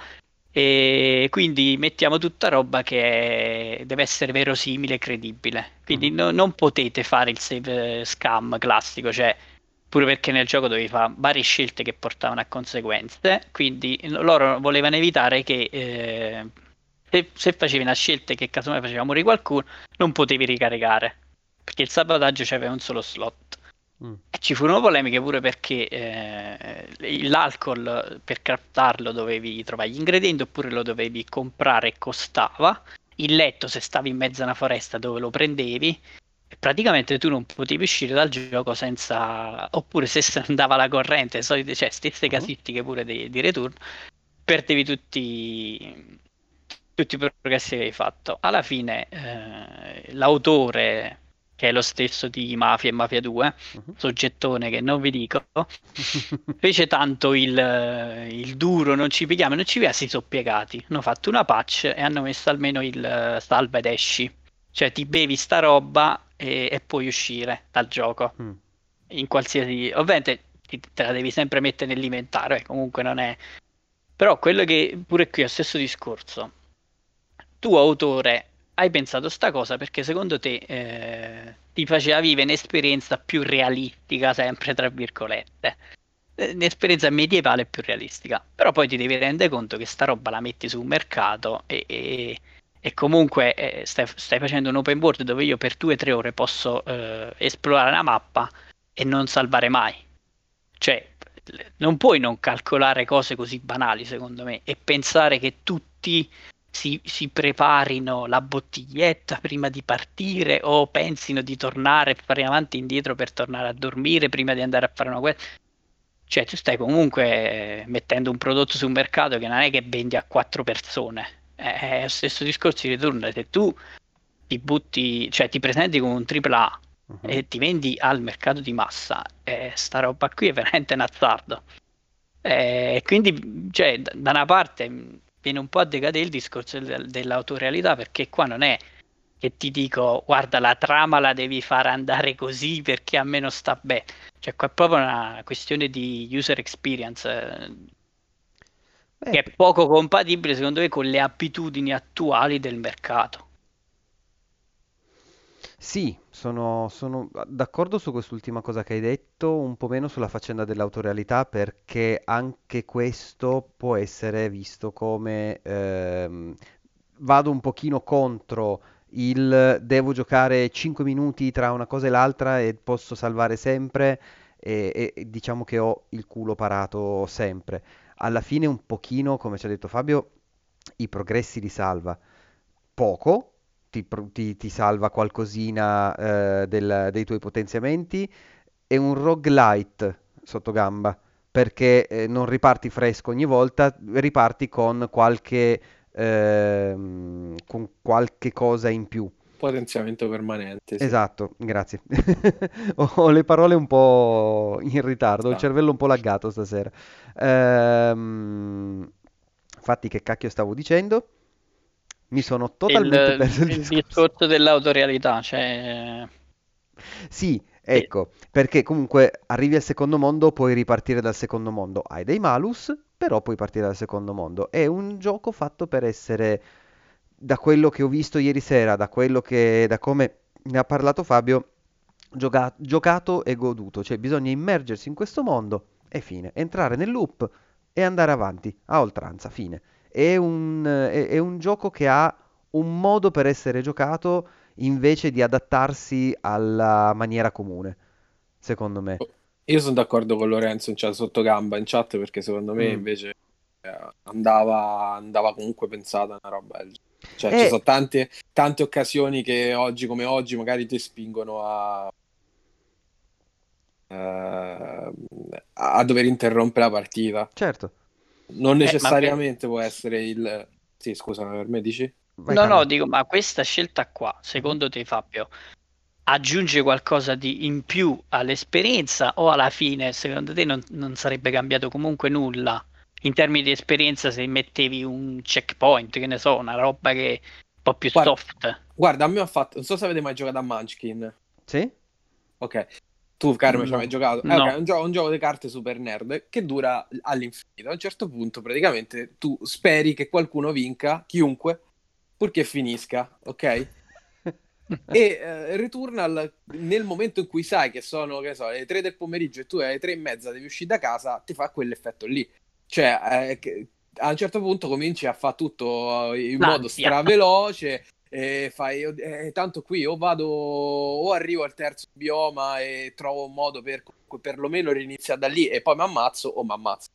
E quindi mettiamo tutta roba che è- deve essere verosimile e credibile. Quindi Mhm. no- non potete fare il save eh, scam classico, cioè pure perché nel gioco dovevi fare varie scelte che portavano a conseguenze. Quindi loro volevano evitare che eh, se, se facevi una scelta che casomai faceva morire qualcuno, non potevi ricaricare. Perché il sabotaggio c'aveva un solo slot. Mm. Ci furono polemiche pure perché eh, l'alcol per craftarlo dovevi trovare gli ingredienti oppure lo dovevi comprare costava. Il letto, se stavi in mezzo a una foresta dove lo prendevi, praticamente tu non potevi uscire dal gioco senza. oppure se andava la corrente, solite, cioè stesse Mhm. casittiche pure di, di return, perdevi tutti, tutti i progressi che hai fatto. Alla fine, eh, l'autore, che è lo stesso di Mafia e Mafia 2, Mhm. soggettone che non vi dico, fece tanto il, il duro, non ci pigliamo, non ci via, si sono piegati. Hanno fatto una patch e hanno messo almeno il eh, salva ed esci. Cioè ti bevi sta roba e, e puoi uscire dal gioco. Mm. In qualsiasi... Ovviamente te la devi sempre mettere nell'inventario, eh, comunque non è... Però quello che pure qui è lo stesso discorso. Tu autore hai pensato sta cosa perché secondo te eh, ti faceva vivere un'esperienza più realistica, sempre tra virgolette. Eh, Un'esperienza medievale più realistica. Però poi ti devi rendere conto che sta roba la metti sul mercato e, e- e comunque eh, stai, stai facendo un open world dove io per due o tre ore posso eh, esplorare una mappa e non salvare mai. Cioè, non puoi non calcolare cose così banali, secondo me, e pensare che tutti si, si preparino la bottiglietta prima di partire o pensino di tornare e fare avanti e indietro per tornare a dormire prima di andare a fare una guerra. Cioè, tu stai comunque eh, mettendo un prodotto sul mercato che non è che vendi a quattro persone. È lo stesso discorso di ritorno. Se tu ti butti, cioè ti presenti come un AAA Mhm. e ti vendi al mercato di massa, eh, sta roba qui è veramente un azzardo. Eh, quindi, cioè, da una parte mh, viene un po' a decadere il discorso del- dell'autorealità, perché qua non è che ti dico, guarda, la trama la devi fare andare così perché a me non sta bene. Cioè, qua è proprio una questione di user experience, eh, che è poco compatibile, secondo me, con le abitudini attuali del mercato. Sì, sono, sono d'accordo su quest'ultima cosa che hai detto, un po' meno sulla faccenda dell'autorealità, perché anche questo può essere visto come ehm, vado un pochino contro il devo giocare 5 minuti tra una cosa e l'altra e posso salvare sempre e, e- diciamo che ho il culo parato sempre. Alla fine un pochino, come ci ha detto Fabio, i progressi li salva poco, ti, ti- ti salva qualcosina eh, del- dei tuoi potenziamenti e un roguelite sotto gamba, perché eh, non riparti fresco ogni volta, riparti con qualche, ehm, con qualche cosa in più. Potenziamento permanente, sì. Esatto, grazie. Ho le parole un po' in ritardo, ho il Ah. cervello un po' laggato stasera. Ehm, infatti, che cacchio stavo dicendo? Mi sono totalmente il, perso il il discorso. discorso dell'autorealità, cioè Sì, Ecco, perché comunque arrivi al secondo mondo, puoi ripartire dal secondo mondo. Hai dei malus, però puoi partire dal secondo mondo. È un gioco fatto per essere, da quello che ho visto ieri sera, da quello che, da come ne ha parlato Fabio, gioca- giocato e goduto. Cioè bisogna immergersi in questo mondo e fine. Entrare nel loop e andare avanti a oltranza, fine. È un, è- è un gioco che ha un modo per essere giocato invece di adattarsi alla maniera comune, secondo me. Io sono d'accordo con Lorenzo in chat, sotto gamba in chat perché secondo me Mm. invece eh, andava, andava comunque pensata una roba. Cioè, Eh. ci sono tante, tante occasioni che oggi come oggi magari ti spingono a, eh, a dover interrompere la partita. Certo. Non ma necessariamente può essere il... Sì, scusa, per me dici? Vai, No, Carlo. no, dico, ma questa scelta qua, secondo te, Fabio, aggiunge qualcosa di in più all'esperienza o alla fine, secondo te, non, non sarebbe cambiato comunque nulla in termini di esperienza se mettevi un checkpoint, che ne so, una roba che è un po' più Guarda. soft? Guarda, a me ha fatto... Non so se avete mai giocato a Munchkin. Sì? Ok. Tu, Carmen, ci hai mai giocato? Eh, No. ok, è un gioco, un gioco di carte super nerd che dura all'infinito. A un certo punto, praticamente, tu speri che qualcuno vinca, chiunque, purché finisca, ok? E eh, Returnal, nel momento in cui sai che sono, che so, le 3 del pomeriggio e tu alle 3 e mezza devi uscire da casa, ti fa quell'effetto lì. Cioè, eh, che- a un certo punto cominci a fare tutto in modo L'ansia. straveloce e fai, eh, tanto qui o vado o arrivo al terzo bioma e trovo un modo per perlomeno riniziare da lì e poi mi ammazzo o mi ammazzo.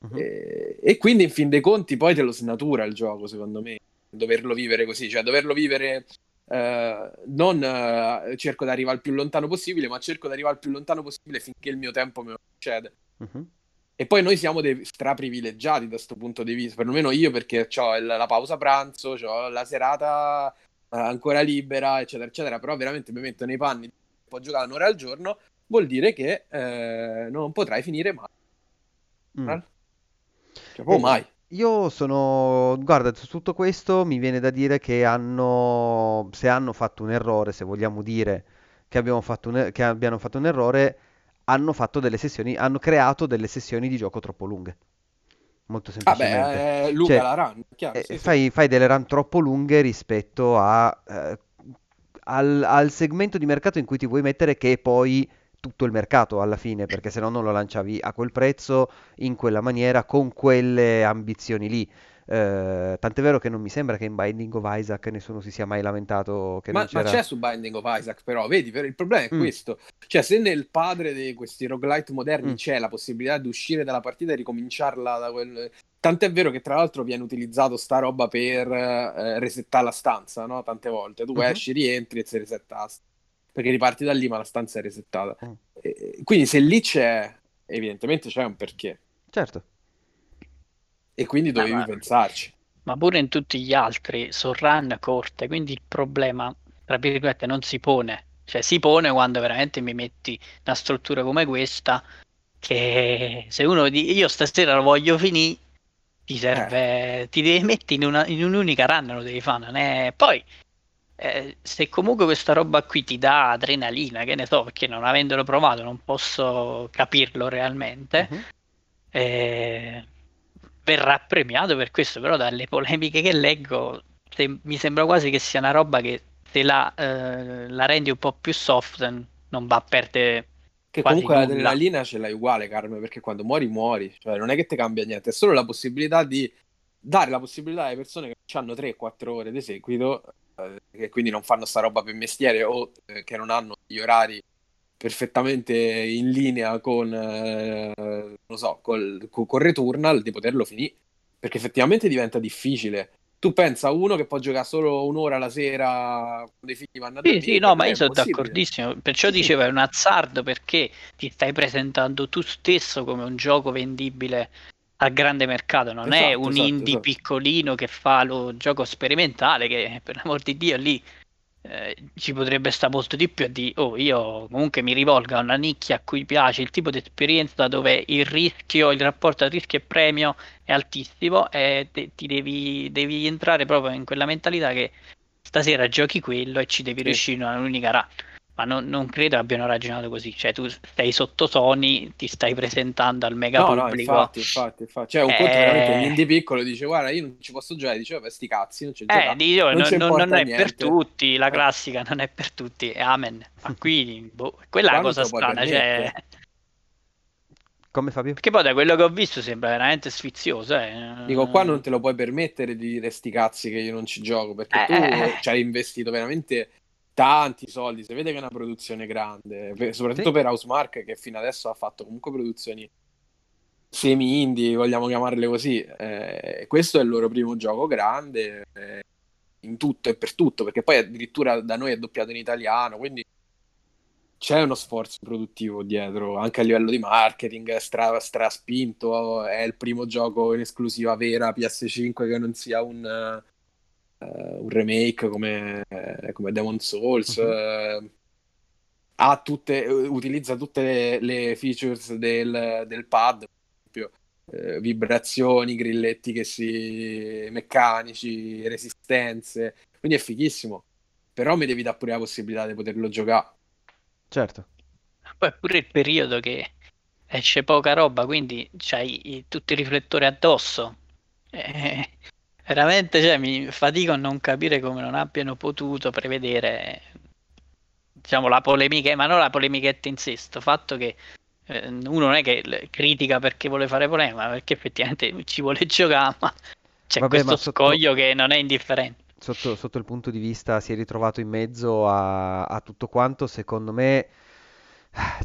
Mhm. E, e quindi in fin dei conti poi te lo snatura il gioco, secondo me, doverlo vivere così, cioè doverlo vivere eh, non eh, cerco di arrivare il più lontano possibile, ma cerco di arrivare il più lontano possibile finché il mio tempo me lo concede. Mhm. E poi noi siamo dei straprivilegiati da questo punto di vista, perlomeno io perché ho la pausa pranzo, ho la serata eh, ancora libera, eccetera, eccetera, però veramente mi metto nei panni, può giocare un'ora al giorno, vuol dire che eh, non potrai finire mai. Mm. Cioè, Eh, mai. Io sono, guarda, su tutto questo mi viene da dire che hanno, se hanno fatto un errore, se vogliamo dire che abbiamo fatto un, e- che abbiano fatto un errore, hanno fatto delle sessioni, hanno creato delle sessioni di gioco troppo lunghe. Molto semplicemente. Vabbè, eh, Luca Cioè, la run, chiaro, Eh, sì, sì. fai, fai delle run troppo lunghe rispetto a, eh, al, al segmento di mercato in cui ti vuoi mettere che è poi tutto il mercato alla fine, perché se no non lo lanciavi a quel prezzo, in quella maniera, con quelle ambizioni lì. Eh, tant'è vero che non mi sembra che in Binding of Isaac nessuno si sia mai lamentato che Ma, ma c'è su Binding of Isaac, però, vedi, il problema è Mm. questo. Cioè, se nel padre di questi roguelite moderni Mm. c'è la possibilità di uscire dalla partita e ricominciarla da quel... Tant'è vero che tra l'altro viene utilizzato sta roba per eh, resettare la stanza, no? Tante volte. Tu Mhm. esci, rientri e si resetta. Perché riparti da lì, ma la stanza è resettata. Mm. E- quindi se lì c'è, evidentemente c'è un perché. Certo. E quindi dovevi ma- pensarci. Ma pure in tutti gli altri sono run corte, quindi il problema, tra virgolette, non si pone. Cioè si pone quando veramente mi metti una struttura come questa che se uno dice io stasera lo voglio finire, ti serve, ti devi mettere in, una, in un'unica run, lo devi fare. Non è... Poi, eh, se comunque questa roba qui ti dà adrenalina, che ne so, perché non avendolo provato non posso capirlo realmente, Mhm. eh, verrà premiato per questo, però dalle polemiche che leggo se- mi sembra quasi che sia una roba che se la, eh, la rendi un po' più soft non va a perdere Che comunque nulla. l'adrenalina ce l'hai uguale, Carmen, perché quando muori, muori. Cioè, non è che ti cambia niente, è solo la possibilità di dare la possibilità alle persone che hanno 3-4 ore di seguito, eh, che quindi non fanno sta roba per mestiere o eh, che non hanno gli orari perfettamente in linea con, eh, non so, col, co- con Returnal, di poterlo finire. Perché effettivamente diventa difficile. Tu pensa a uno che può giocare solo un'ora la sera quando i figli vanno a Sì, dormire. sì, no, per ma io è sono d'accordissimo. Perciò Sì, sì. dicevo è un azzardo perché ti stai presentando tu stesso come un gioco vendibile al grande mercato, non è Esatto, un esatto, indie esatto. piccolino che fa lo gioco sperimentale che per l'amor di Dio lì eh, ci potrebbe stare molto di più a dire oh io comunque mi rivolgo a una nicchia a cui piace il tipo di esperienza dove il rischio, il rapporto tra rischio e premio è altissimo e te- ti devi, devi entrare proprio in quella mentalità che stasera giochi quello e ci devi Sì. riuscire in un'unica run. Ma non, non, credo abbiano ragionato così. Cioè, tu stai sotto Sony, ti stai presentando al mega no, pubblico. No, infatti, infatti, infatti. Cioè, un eh... conto veramente un indie piccolo dice, guarda, io non ci posso giocare, dice, vabbè, sti cazzi, non c'è eh, dico, non, non, non è niente. per tutti, la classica non è per tutti, amen. Ma qui, boh, quella è la cosa strana, cioè... Come Fabio? Perché poi da quello che ho visto sembra veramente sfizioso. Eh. Dico, qua non te lo puoi permettere di dire sti cazzi che io non ci gioco, perché eh, tu eh. ci hai investito veramente tanti soldi, si vede che è una produzione grande, soprattutto sì. per Housemark che fino adesso ha fatto comunque produzioni semi-indie, vogliamo chiamarle così. Eh, questo è il loro primo gioco grande eh, in tutto e per tutto, perché poi addirittura da noi è doppiato in italiano, quindi c'è uno sforzo produttivo dietro, anche a livello di marketing, stra, straspinto, è il primo gioco in esclusiva vera PS5 che non sia un uh, un remake come, uh, come Demon Souls. Uh-huh. ha tutte, utilizza tutte le, le features del, del, pad, per esempio, vibrazioni, grilletti che si meccanici, resistenze. Quindi è fighissimo. Però mi devi dare pure la possibilità di poterlo giocare. Certo. Poi pure il periodo che esce poca roba, quindi c'hai tutti i riflettori addosso. Eh, veramente cioè, mi fatico a non capire come non abbiano potuto prevedere diciamo la polemica, ma non la polemichetta in sé, sto fatto che eh, uno non è che critica perché vuole fare polemica, ma perché effettivamente ci vuole giocare, ma c'è Vabbè, questo sotto, scoglio che non è indifferente. Sotto, sotto, il punto di vista si è ritrovato in mezzo a, a tutto quanto, secondo me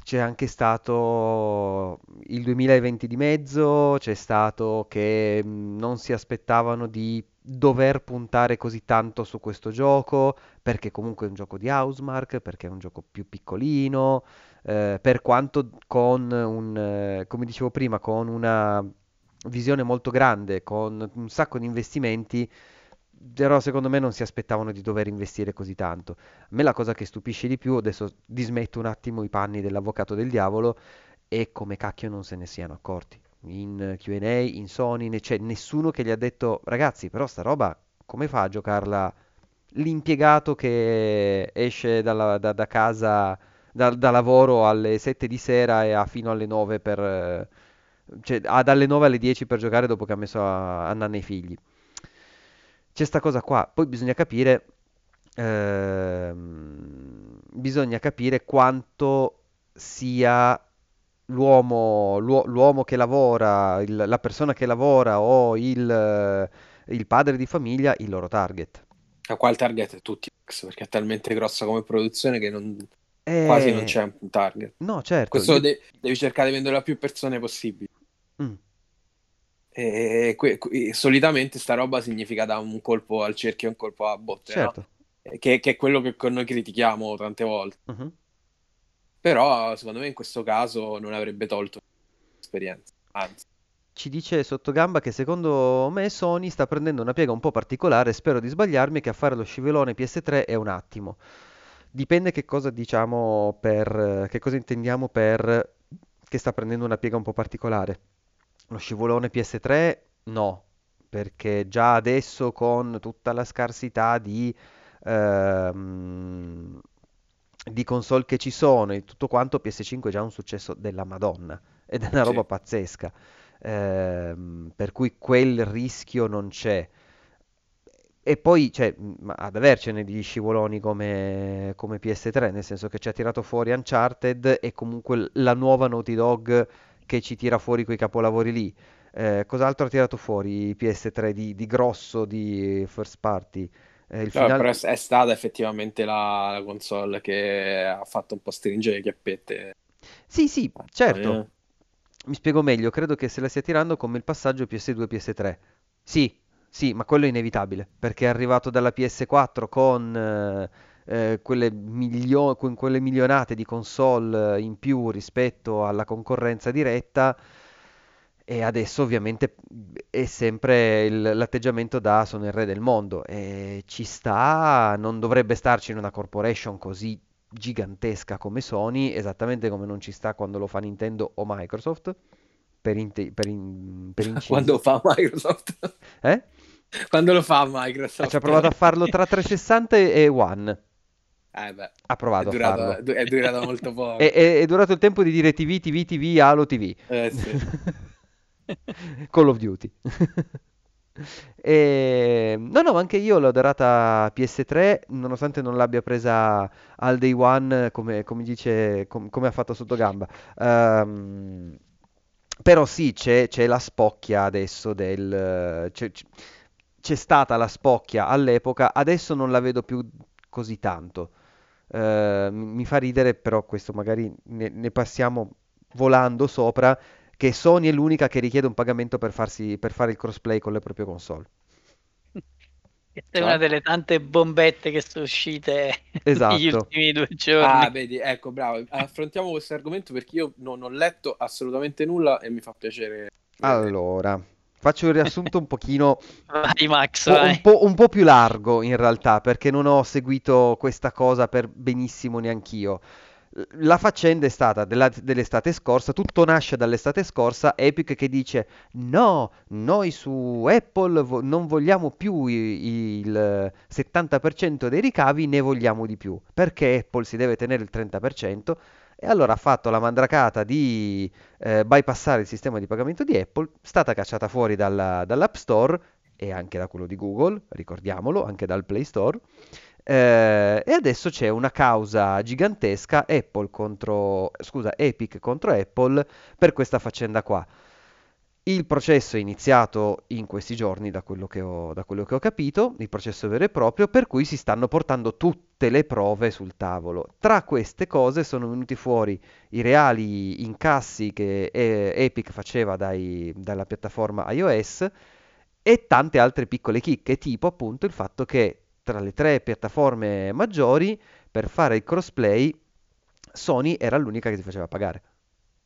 c'è anche stato il 2020 di mezzo, c'è stato che non si aspettavano di dover puntare così tanto su questo gioco, perché comunque è un gioco di Housemark, perché è un gioco più piccolino, eh, per quanto con un, eh, come dicevo prima, con una visione molto grande, con un sacco di investimenti, però secondo me non si aspettavano di dover investire così tanto. A me la cosa che stupisce di più, adesso dismetto un attimo i panni dell'avvocato del diavolo, è come cacchio non se ne siano accorti. In Q&A, in Sony, ne c'è nessuno che gli ha detto ragazzi, però sta roba come fa a giocarla l'impiegato che esce dalla, da, da, casa, da, da, lavoro alle 7 di sera e ha fino alle 9 per... Cioè, ha dalle 9 alle 10 per giocare dopo che ha messo a, a nanna i figli c'è sta cosa qua, poi bisogna capire, ehm, bisogna capire quanto sia l'uomo, l'uomo che lavora, il- la persona che lavora o il, il padre di famiglia il loro target. A qual target è tutti, perché è talmente grossa come produzione che non, quasi non c'è un target. no, certo, Questo io- de- devi cercare di vendere a più persone possibili. Mm. E que- que- solitamente sta roba significa da un colpo al cerchio e un colpo a botte, certo. no? che, che, è quello che noi critichiamo tante volte. Uh-huh. Però secondo me in questo caso non avrebbe tolto l'esperienza, anzi. Ci dice Sottogamba che secondo me Sony sta prendendo una piega un po' particolare, spero di sbagliarmi, che a fare lo scivolone PS3 è un attimo. Dipende che cosa diciamo per... che cosa intendiamo per che sta prendendo una piega un po' particolare. Lo scivolone PS3 no, perché già adesso con tutta la scarsità di, ehm, di console che ci sono e tutto quanto, PS5 è già un successo della Madonna ed è una roba Sì. pazzesca. Ehm, per cui quel rischio non c'è. E poi, cioè, ad avercene di scivoloni come, come PS3, nel senso che ci ha tirato fuori Uncharted e comunque la nuova Naughty Dog che ci tira fuori quei capolavori lì. Eh, cos'altro ha tirato fuori PS3 di, di grosso di first party? Eh, il No, final... però è, è stata effettivamente la, la console che ha fatto un po' stringere le chiappette. Sì, sì, certo. Eh, Mi spiego meglio, credo che se la stia tirando come il passaggio PS2 PS3. Sì, sì, ma quello è inevitabile, perché è arrivato dalla PS4 con eh, eh, quelle, milio- quelle milionate di console in più rispetto alla concorrenza diretta e adesso ovviamente è sempre il- l'atteggiamento da sono il re del mondo e ci sta, non dovrebbe starci in una corporation così gigantesca come Sony, esattamente come non ci sta quando lo fa Nintendo o Microsoft, per, inte- per in- per inciso. Quando fa Microsoft? Eh? Quando lo fa Eh, Microsoft? Ci ha provato a farlo tra 360 e e One. Eh beh, ha provato è a durato, farlo. è durato molto poco. È, è- è durato il tempo di dire TV, TV, TV, Halo TV. Eh, sì. Call of Duty. E... No, no, anche io l'ho darata PS3, nonostante non l'abbia presa al day one, come, come dice, com- come ha fatto sotto gamba. Ehm, però sì, c'è c'è la spocchia adesso del... C'è- c'è stata la spocchia all'epoca, adesso non la vedo più così tanto. Eh, mi fa ridere, però questo magari ne, ne passiamo volando sopra, che Sony è l'unica che richiede un pagamento per farsi, per fare il crossplay con le proprie console. Questa è una delle tante bombette che sono uscite negli Esatto. ultimi due giorni. Ah, vedi, ecco, bravo. Affrontiamo questo argomento perché io non ho letto assolutamente nulla e mi fa piacere. Allora, faccio il riassunto un pochino Vai Max, po- un po', un po' più largo in realtà, perché non ho seguito questa cosa per benissimo neanch'io. La faccenda è stata della- dell'estate scorsa, tutto nasce dall'estate scorsa, Epic che dice no, noi su Apple vo- non vogliamo più i- il 70% dei ricavi, ne vogliamo di più, perché Apple si deve tenere il 30%. E allora ha fatto la mandracata di eh, bypassare il sistema di pagamento di Apple, stata cacciata fuori dalla- dall'App Store e anche da quello di Google, ricordiamolo, anche dal Play Store. Eh, e adesso c'è una causa gigantesca Apple contro, scusa, Epic contro Apple per questa faccenda qua. Il processo è iniziato in questi giorni, da quello che ho, da quello che ho capito, il processo vero e proprio, per cui si stanno portando tutte le prove sul tavolo. Tra queste cose sono venuti fuori i reali incassi che Epic faceva dai- dalla piattaforma iOS e tante altre piccole chicche, tipo appunto il fatto che tra le tre piattaforme maggiori per fare il crossplay Sony era l'unica che si faceva pagare.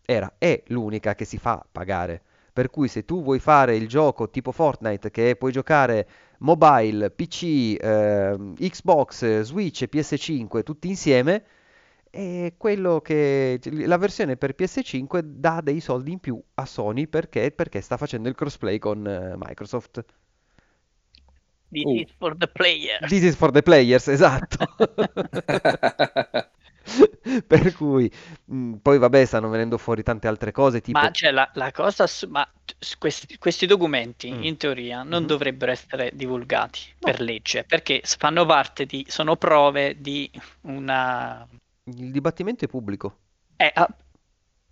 Era, è l'unica che si fa pagare. Per cui se tu vuoi fare il gioco tipo Fortnite che puoi giocare mobile, PC, ehm, Xbox, Switch e PS5 tutti insieme, è quello che la versione per PS5 dà dei soldi in più a Sony perché, perché sta facendo il crossplay con eh, Microsoft. This Uh. is for the player. This is for the players, esatto. Per cui, mh, poi vabbè, stanno venendo fuori tante altre cose, tipo... Ma cioè, la, la cosa, ma questi, questi documenti Mm. in teoria non Mhm. dovrebbero essere divulgati No. per legge perché fanno parte di, sono prove di una... Il dibattimento è pubblico. Eh, ah,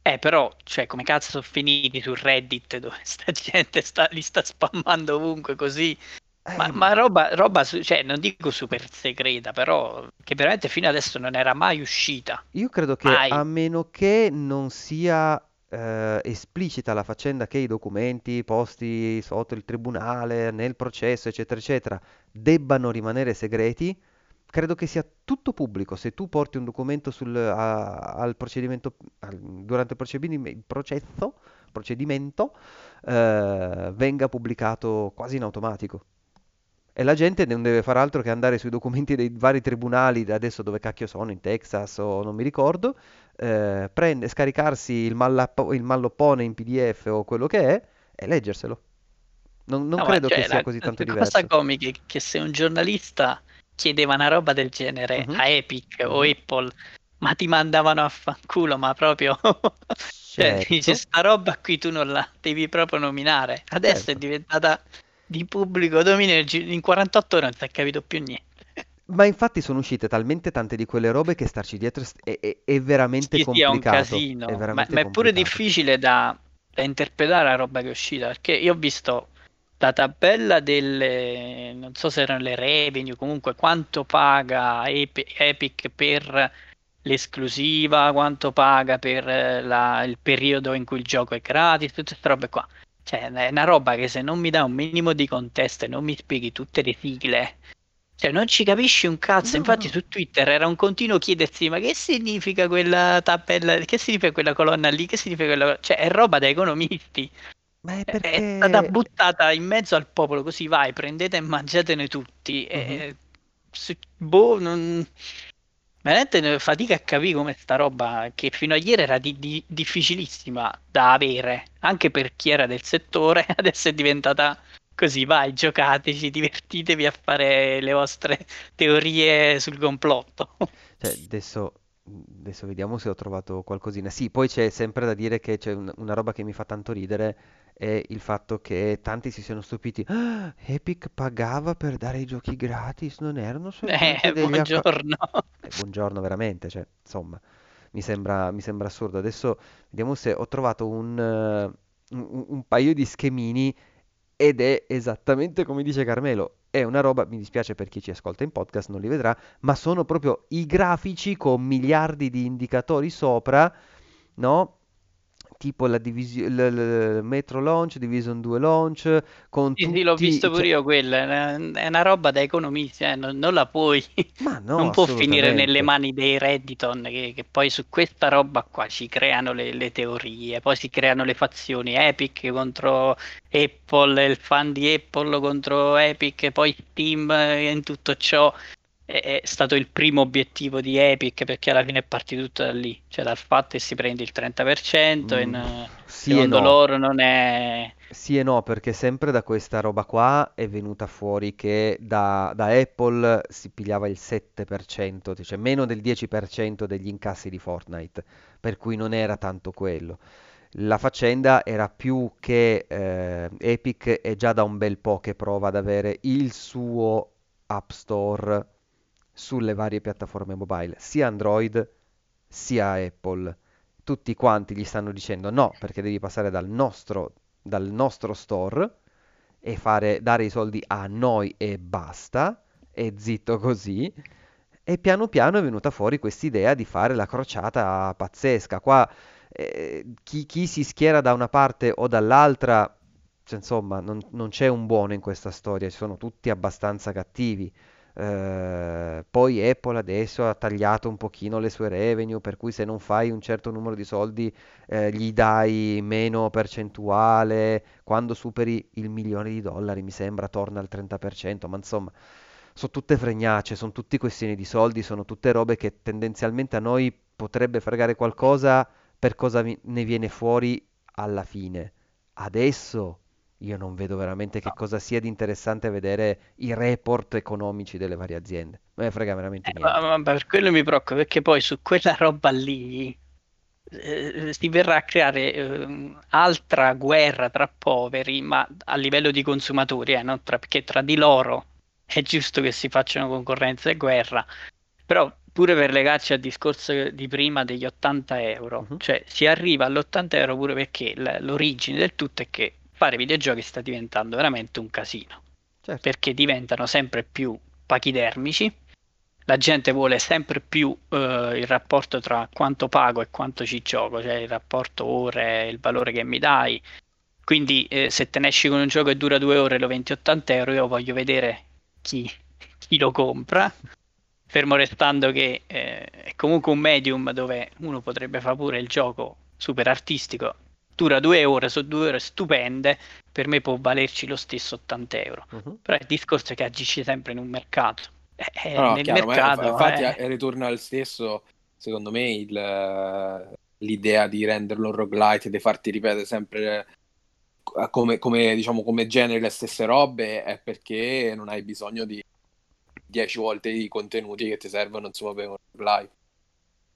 eh, però, cioè, come cazzo sono finiti su Reddit dove sta gente sta, li sta spammando ovunque così? Ma, Eh, ma roba, roba, su- cioè, non dico super segreta, però che veramente fino adesso non era mai uscita. Io credo che Mai. a meno che non sia eh, esplicita la faccenda che i documenti posti sotto il tribunale, nel processo, eccetera, eccetera, debbano rimanere segreti, credo che sia tutto pubblico. Se tu porti un documento sul, a- al procedimento, al- durante il procedimi- il processo, procedimento, eh, venga pubblicato quasi in automatico. E la gente non deve fare altro che andare sui documenti dei vari tribunali, adesso dove cacchio sono, in Texas o non mi ricordo, eh, prende, scaricarsi il, mallappo- il malloppone in PDF o quello che è e leggerselo. Non, non No, credo cioè, che sia la, così tanto la cosa diverso. comica è che se un giornalista chiedeva una roba del genere Mhm. a Epic o Mhm. Apple, ma ti mandavano a fanculo, ma proprio... Cioè, Certo. dice, sta roba qui tu non la devi proprio nominare. Adesso è Certo. diventata di pubblico dominio, in gi- in 48 ore non si è capito più niente. Ma infatti sono uscite talmente tante di quelle robe che starci dietro è, è- è- veramente Sì, sì, è un complicato. casino, È ma, ma è pure complicato. difficile da, da interpretare la roba che è uscita, perché io ho visto la tabella delle, non so se erano le revenue, comunque quanto paga Epi- Epic per l'esclusiva, quanto paga per eh, la- il periodo in cui il gioco è gratis, tutte queste robe qua. Cioè, è una roba che se non mi dà un minimo di contesto e non mi spieghi tutte le sigle, cioè non ci capisci un cazzo. No, Infatti su Twitter era un continuo chiedersi: ma che significa quella tabella? Che significa quella colonna lì? Che significa quella... Cioè, è roba da economisti. Ma è È- È perché... stata buttata in mezzo al popolo, così vai, prendete e mangiatene tutti. E... su- Boh, non... Veramente fatica a capire come sta roba, che fino a ieri era di- di- difficilissima da avere, anche per chi era del settore, adesso è diventata Così vai, giocateci, divertitevi a fare le vostre teorie sul complotto. Cioè, adesso, adesso vediamo se ho trovato qualcosina. Sì, poi c'è sempre da dire che c'è un- una roba che mi fa tanto ridere, è il fatto che tanti si siano stupiti. "Ah, Epic pagava per dare i giochi gratis, non erano soltanto Eh, degli buongiorno. Eh, buongiorno veramente, cioè, insomma, mi sembra, mi sembra assurdo. Adesso vediamo se ho trovato un, eh, un- un paio di schemini ed è esattamente come dice Carmelo. È una roba, mi dispiace per chi ci ascolta in podcast, non li vedrà, ma sono proprio i grafici con miliardi di indicatori sopra, no? Tipo la divisi- l- l- Metro Launch, Division 2 Launch, con Sì, sì, l'ho tutti... visto pure cioè, io quella, è una, roba da economisti, eh, non, non la puoi, no, non può finire nelle mani dei Redditon che, che poi su questa roba qua ci creano le, le teorie, poi si creano le fazioni Epic contro Apple, il fan di Apple contro Epic, poi Steam eh, in tutto ciò è, è stato il primo obiettivo di Epic perché alla fine è partito tutto da lì, cioè dal fatto che si prende il 30% e Mm, in- sì e secondo no. loro non è... Sì e no, perché sempre da questa roba qua è venuta fuori che da, da Apple si pigliava il 7%, cioè meno del 10% degli incassi di Fortnite, per cui non era tanto quello. La faccenda era più che eh, Epic è già da un bel po' che prova ad avere il suo App Store sulle varie piattaforme mobile, sia Android sia Apple. Tutti quanti gli stanno dicendo no, perché devi passare dal nostro, dal nostro store e fare, dare i soldi a noi e basta, e zitto così. E piano piano è venuta fuori quest'idea di fare la crociata pazzesca. Qua eh, chi, chi si schiera da una parte o dall'altra, cioè, insomma, non, non c'è un buono in questa storia, sono tutti abbastanza cattivi. Eh, poi Apple adesso ha tagliato un pochino le sue revenue, per cui se non fai un certo numero di soldi eh, gli dai meno percentuale, quando superi il milione di dollari, mi sembra, torna al 30%, ma insomma, sono tutte fregnacce, sono tutte questioni di soldi, sono tutte robe che tendenzialmente a noi potrebbe fregare qualcosa per cosa ne viene fuori alla fine. Adesso io non vedo veramente che no. cosa sia di interessante vedere i report economici delle varie aziende. Non me ne frega veramente Eh, ma- niente. ma per quello mi preoccupa perché poi su quella roba lì eh, si verrà a creare ehm, altra guerra tra poveri, ma a livello di consumatori, eh, non tra- perché tra di loro è giusto che si facciano concorrenza e guerra, però pure per legarci al discorso di prima degli 80 euro, Mhm, cioè si arriva all'80 euro pure perché l- l'origine del tutto è che fare videogiochi sta diventando veramente un casino Certo. perché diventano sempre più pachidermici. La gente vuole sempre più eh, il rapporto tra quanto pago e quanto ci gioco, cioè il rapporto ore, il valore che mi dai. Quindi eh, se te ne esci con un gioco che dura due ore e lo vendi 80 euro, io voglio vedere chi, chi lo compra. Fermo restando che eh, è comunque un medium dove uno potrebbe fare pure il gioco super artistico. Dura due ore, sono due ore stupende, per me può valerci lo stesso 80 euro. Mhm. Però il discorso è che agisci sempre in un mercato. Eh, eh, No, no, nel chiaro, ma mercato, infatti eh, eh, ritorna al stesso, secondo me, il- l'idea di renderlo un roguelite e di farti ripetere sempre eh, come, come, diciamo, come genere le stesse robe è perché non hai bisogno di 10 volte i contenuti che ti servono insomma per un roguelite.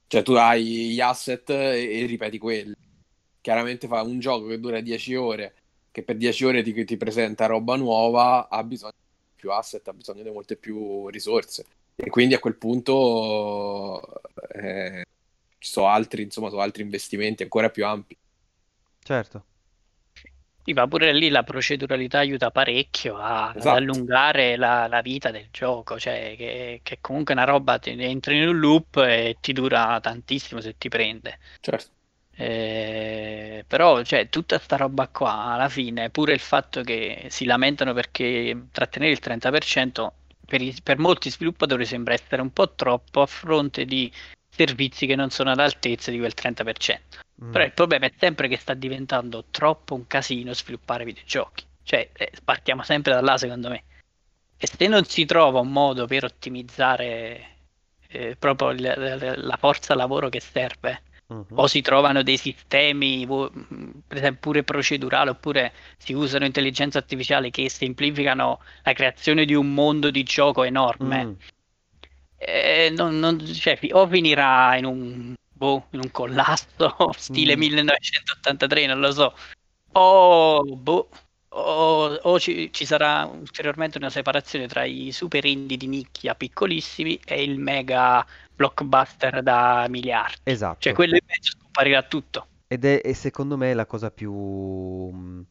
Cioè tu hai gli asset e, e ripeti quelli. Chiaramente fa un gioco che dura 10 ore, che per 10 ore ti, ti presenta roba nuova, ha bisogno di più asset, ha bisogno di molte più risorse. E quindi a quel punto eh, ci sono altri, insomma, sono altri investimenti ancora più ampi. Certo. sì, ma pure lì la proceduralità aiuta parecchio a- ad Esatto. allungare la, la vita del gioco, cioè che, che comunque una roba ti entri in un loop e ti dura tantissimo se ti prende. Certo. Eh, però, cioè, tutta sta roba qua, alla fine, pure il fatto che si lamentano perché trattenere il 30% per, i- per molti sviluppatori sembra essere un po' troppo a fronte di servizi che non sono all'altezza di quel 30%. Mm. Però il problema è sempre che sta diventando troppo un casino sviluppare videogiochi. Cioè, eh, partiamo sempre da là, secondo me. E se non si trova un modo per ottimizzare eh, proprio il- la forza lavoro che serve Mhm. o si trovano dei sistemi, per esempio pure procedurali, oppure si usano intelligenza artificiale che semplificano la creazione di un mondo di gioco enorme. Mm. Eh, non- non- cioè, o finirà in un, boh, in un collasso stile Mm. 1983, non lo so, o, boh, o- o ci, ci sarà ulteriormente una separazione tra i super indie di nicchia piccolissimi e il mega blockbuster da miliardi. Esatto. Cioè, quello in mezzo scomparirà tutto. Ed è, è secondo me la cosa più, mm,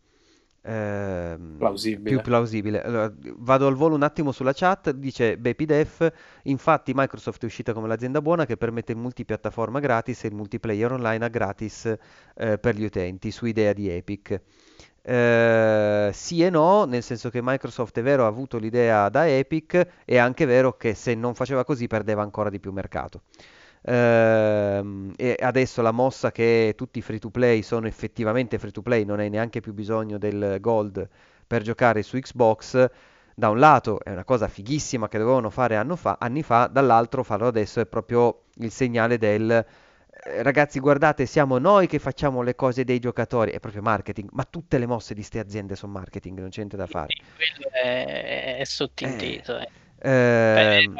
ehm, Plausibile. più plausibile. Allora, vado al volo un attimo sulla chat, dice BepiDef, infatti Microsoft è uscita come l'azienda buona che permette il multipiattaforma gratis e il multiplayer online a gratis eh, per gli utenti, su idea di Epic. Eh, sì e no, nel senso che Microsoft è vero ha avuto l'idea da Epic, è anche vero che se non faceva così perdeva ancora di più mercato. Ehm, e adesso la mossa che tutti i free to play sono effettivamente free to play, non hai neanche più bisogno del gold per giocare su Xbox. Da un lato è una cosa fighissima che dovevano fare fa- anni fa, dall'altro farlo adesso è proprio il segnale del ragazzi, guardate, siamo noi che facciamo le cose dei giocatori, è proprio marketing, ma tutte le mosse di ste aziende sono marketing, non c'è niente da fare. È, è sottinteso. eh. Beh, Ehm,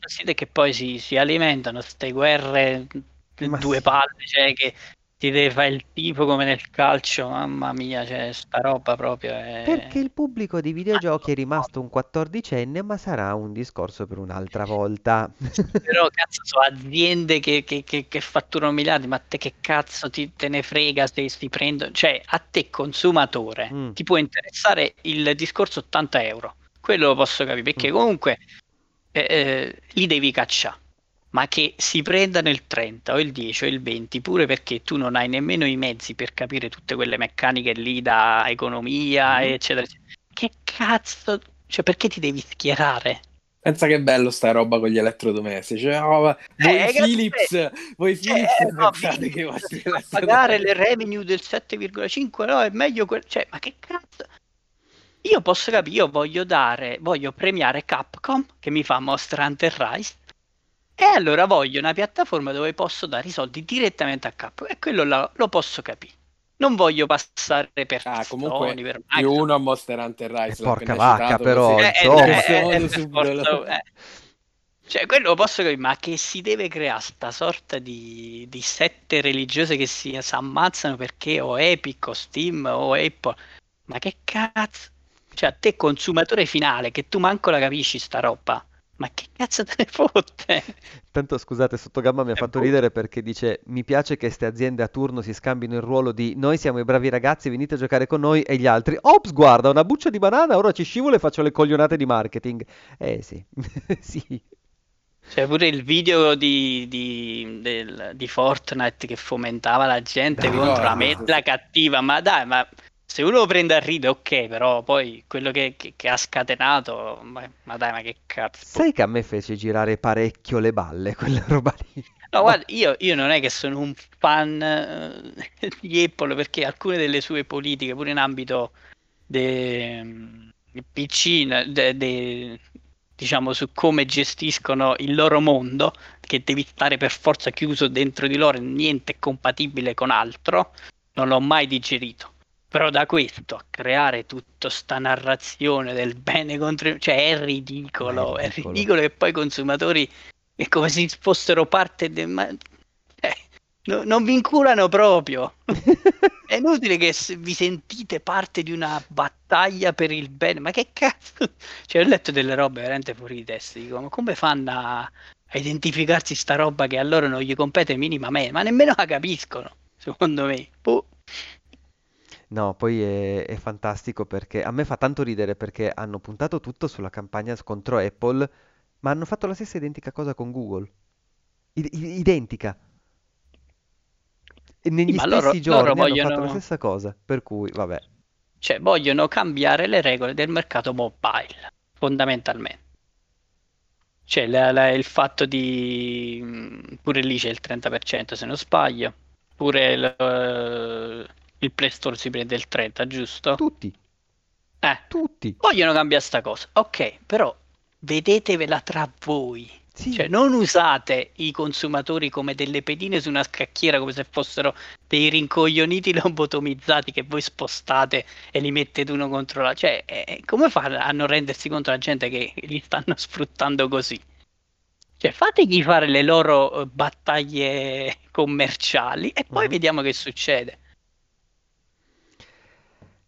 fastidio che poi si, si alimentano queste guerre Ma due sì. palle, cioè che ti deve fare il tifo come nel calcio, mamma mia, cioè sta roba proprio è... Perché il pubblico di videogiochi è rimasto un quattordicenne, ma sarà un discorso per un'altra volta. Però cazzo sono aziende che, che- che- che fatturano miliardi, ma te che cazzo ti, te ne frega se si prendono? Cioè a te consumatore Mm. ti può interessare il discorso 80 euro, quello lo posso capire, perché Mm. comunque eh, eh, li devi cacciare. Ma che si prendano il 30 o il 10 o il 20 pure perché tu non hai nemmeno i mezzi per capire tutte quelle meccaniche lì da economia, Mhm. eccetera, eccetera. Che cazzo, cioè perché ti devi schierare? Pensa che bello sta roba con gli elettrodomestici. Cioè, oh, voi Eh. Philips, voi Philips eh, no, che vostri pagare le revenue del 7,5 no è meglio quel cioè ma che cazzo io posso capire io voglio dare voglio premiare Capcom che mi fa Monster Hunter Rise e allora voglio una piattaforma dove posso dare i soldi direttamente a Capcom e quello la- lo posso capire non voglio passare per Ah, Sony, comunque per più uno a Monster Hunter Rise. Porca vacca, però. Eh, eh, insomma. eh, eh, eh, eh. Cioè, quello lo posso capire, ma che si deve creare sta sorta di, di sette religiose che si, si ammazzano perché o Epic o Steam o Apple. Ma che cazzo? Cioè, a te consumatore finale, che tu manco la capisci sta roba. Ma che cazzo te ne fotte? Tanto scusate, Sottogamma mi ha fatto ridere perché dice: Mi piace che queste aziende a turno si scambino il ruolo di noi siamo i bravi ragazzi, venite a giocare con noi, e gli altri. Ops, guarda, una buccia di banana, ora ci scivolo e faccio le coglionate di marketing. Eh sì, sì. Cioè, pure il video di, di, del- di Fortnite che fomentava la gente Dai, contro la no, mezza cattiva, ma dai, ma se uno lo prende a ridere, ok, però poi quello che, che- che ha scatenato, ma, ma dai, ma che cazzo. Sai che a me fece girare parecchio le balle quella roba lì. No, guarda, io, io non è che sono un fan eh, di Apple perché alcune delle sue politiche, pure in ambito de- PC, de- de- diciamo su come gestiscono il loro mondo, che devi stare per forza chiuso dentro di loro e niente è compatibile con altro, non l'ho mai digerito. Però da questo a creare tutta sta narrazione del bene contro il... cioè è ridicolo, È è ridicolo. ridicolo che poi i consumatori è come se fossero parte del... Ma... eh, no- non vi inculano proprio. È inutile che vi sentite parte di una battaglia per il bene, ma che cazzo? Cioè, ho letto delle robe veramente fuori di testa, dico, ma come fanno a, a identificarsi sta roba che a loro non gli compete minimamente, ma nemmeno la capiscono, secondo me. Boh. No, poi è, è fantastico perché a me fa tanto ridere perché hanno puntato tutto sulla campagna contro Apple, ma hanno fatto la stessa identica cosa con Google. I- i- identica. E negli ma stessi loro- giorni loro hanno fatto la vogliono- stessa cosa, per cui vabbè. Cioè, vogliono cambiare le regole del mercato mobile, fondamentalmente. Cioè, la- la- il fatto di... mh, pure lì c'è il 30% se non sbaglio, pure il, eh, il Play Store si prende il 30%, giusto? Tutti, Eh, tutti. vogliono cambiare sta cosa. Ok, però vedetevela tra voi. Sì. Cioè, non usate i consumatori come delle pedine su una scacchiera, come se fossero dei rincoglioniti lobotomizzati che voi spostate e li mettete uno contro l'altro. Cioè, eh, come fa a non rendersi conto la gente che li stanno sfruttando così? Cioè, fategli fare le loro eh, battaglie commerciali e poi Mhm. vediamo che succede.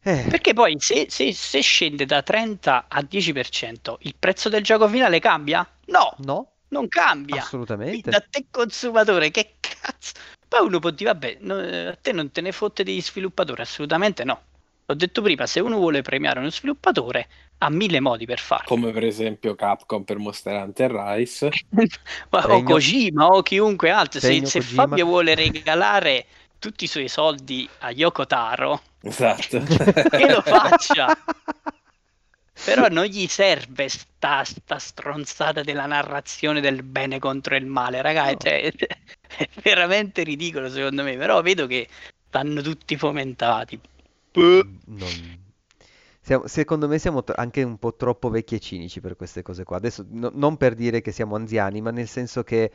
Eh, Perché poi se, se- se scende da 30 a 10%, il prezzo del gioco finale cambia? No, no, non cambia. assolutamente. Da te consumatore, che cazzo? Poi uno può dire, vabbè, no, a te non te ne fotte degli sviluppatori? Assolutamente no. L'ho detto prima, se uno vuole premiare uno sviluppatore, ha mille modi per farlo. Come per esempio Capcom per Monster Hunter Rise. Ma- o. Kojima o chiunque altro. Se, se. Fabio vuole regalare tutti i suoi soldi a Yoko Taro, Esatto. che lo faccia. Però non gli serve sta, sta stronzata della narrazione del bene contro il male, ragazzi. cioè, è veramente ridicolo secondo me. Però vedo che stanno tutti fomentati. Boh. Non- siamo- secondo me siamo tro- anche un po' troppo vecchi e cinici per queste cose qua. Adesso no- non per dire che siamo anziani, ma nel senso che,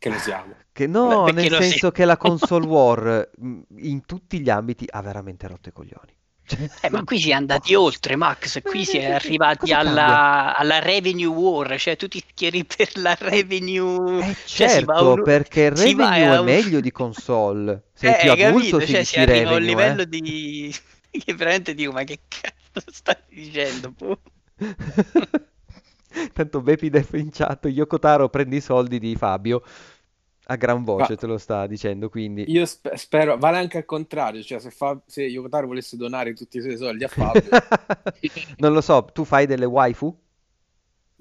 che lo siamo. che no, Perché nel senso siamo. che la console war mh, in tutti gli ambiti ha veramente rotto i coglioni. Cioè, Eh, ma qui si è andati oh. oltre, Max. Qui Eh, si è eh, arrivati alla, alla revenue war, cioè tu ti schieri per la revenue. Eh cioè, si certo, un- perché si revenue a è un- meglio di console. Sei Eh, più adulto capito? Cioè, si arriva a un revenue, livello eh. di. che veramente dico, ma che cazzo stai dicendo? Boh. Tanto Bepi Def in chat, Yoko Taro prendi i soldi di Fabio. A gran voce Ma- te lo sta dicendo, quindi... Io spe- spero, vale anche al contrario, cioè se, Fa- se Yokotaro volesse donare tutti i suoi soldi a Fabio, Non lo so, tu fai delle waifu?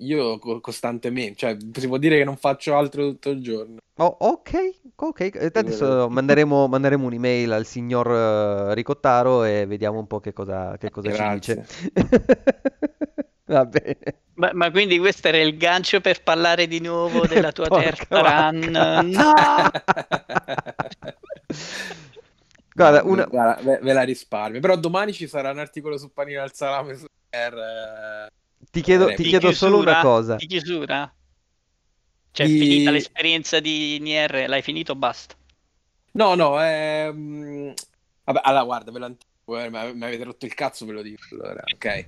io co- costantemente, cioè si può dire che non faccio altro tutto il giorno. Oh, ok, ok. Adesso manderemo, manderemo un'email al signor eh, Ricottaro e vediamo un po' che cosa, che cosa ci dice. Va bene. Ma, ma quindi questo era il gancio per parlare di nuovo della tua terza run? No! Guarda, una... guarda, ve, ve la risparmio. Però domani ci sarà un articolo su Panino al Salame su per, eh, ti chiedo, ti chiedo solo una chiusura? cosa. Di chiusura? Cioè, Di- finita l'esperienza di Nier, l'hai finito? Basta. No, no, ehm, Vabbè, allora guarda, ve lo anticipo, eh, mi avete rotto il cazzo, ve lo dico. Allora, ok.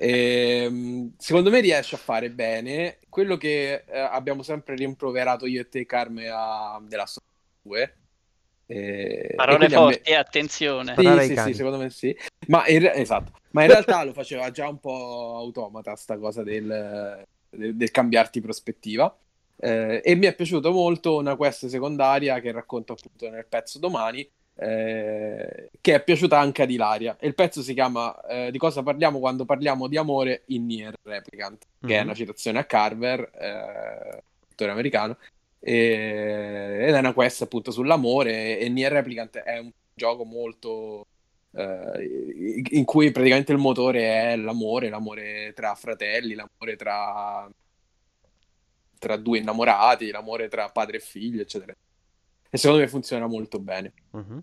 Ehm, secondo me riesce a fare bene quello che eh, abbiamo sempre rimproverato io e te, Carme, a della Storia 2. Eh, e Parole me- forti, eh, attenzione. Sì, sì, sì, secondo me sì. Ma in, re- esatto. Ma in realtà lo faceva già un po' automata sta cosa del, del- del cambiarti prospettiva. Eh, e mi è piaciuto molto una quest secondaria che racconto appunto nel pezzo domani, eh, che è piaciuta anche ad Ilaria. E il pezzo si chiama eh, Di cosa parliamo quando parliamo di amore in Nier Replicant, che è Mhm. una citazione a Carver, eh, autore americano. E- ed è una quest appunto sull'amore e Nier Replicant è un gioco molto eh, in cui praticamente il motore è l'amore, l'amore tra fratelli, l'amore tra, tra due innamorati, l'amore tra padre e figlio, eccetera. E secondo me funziona molto bene. Mhm.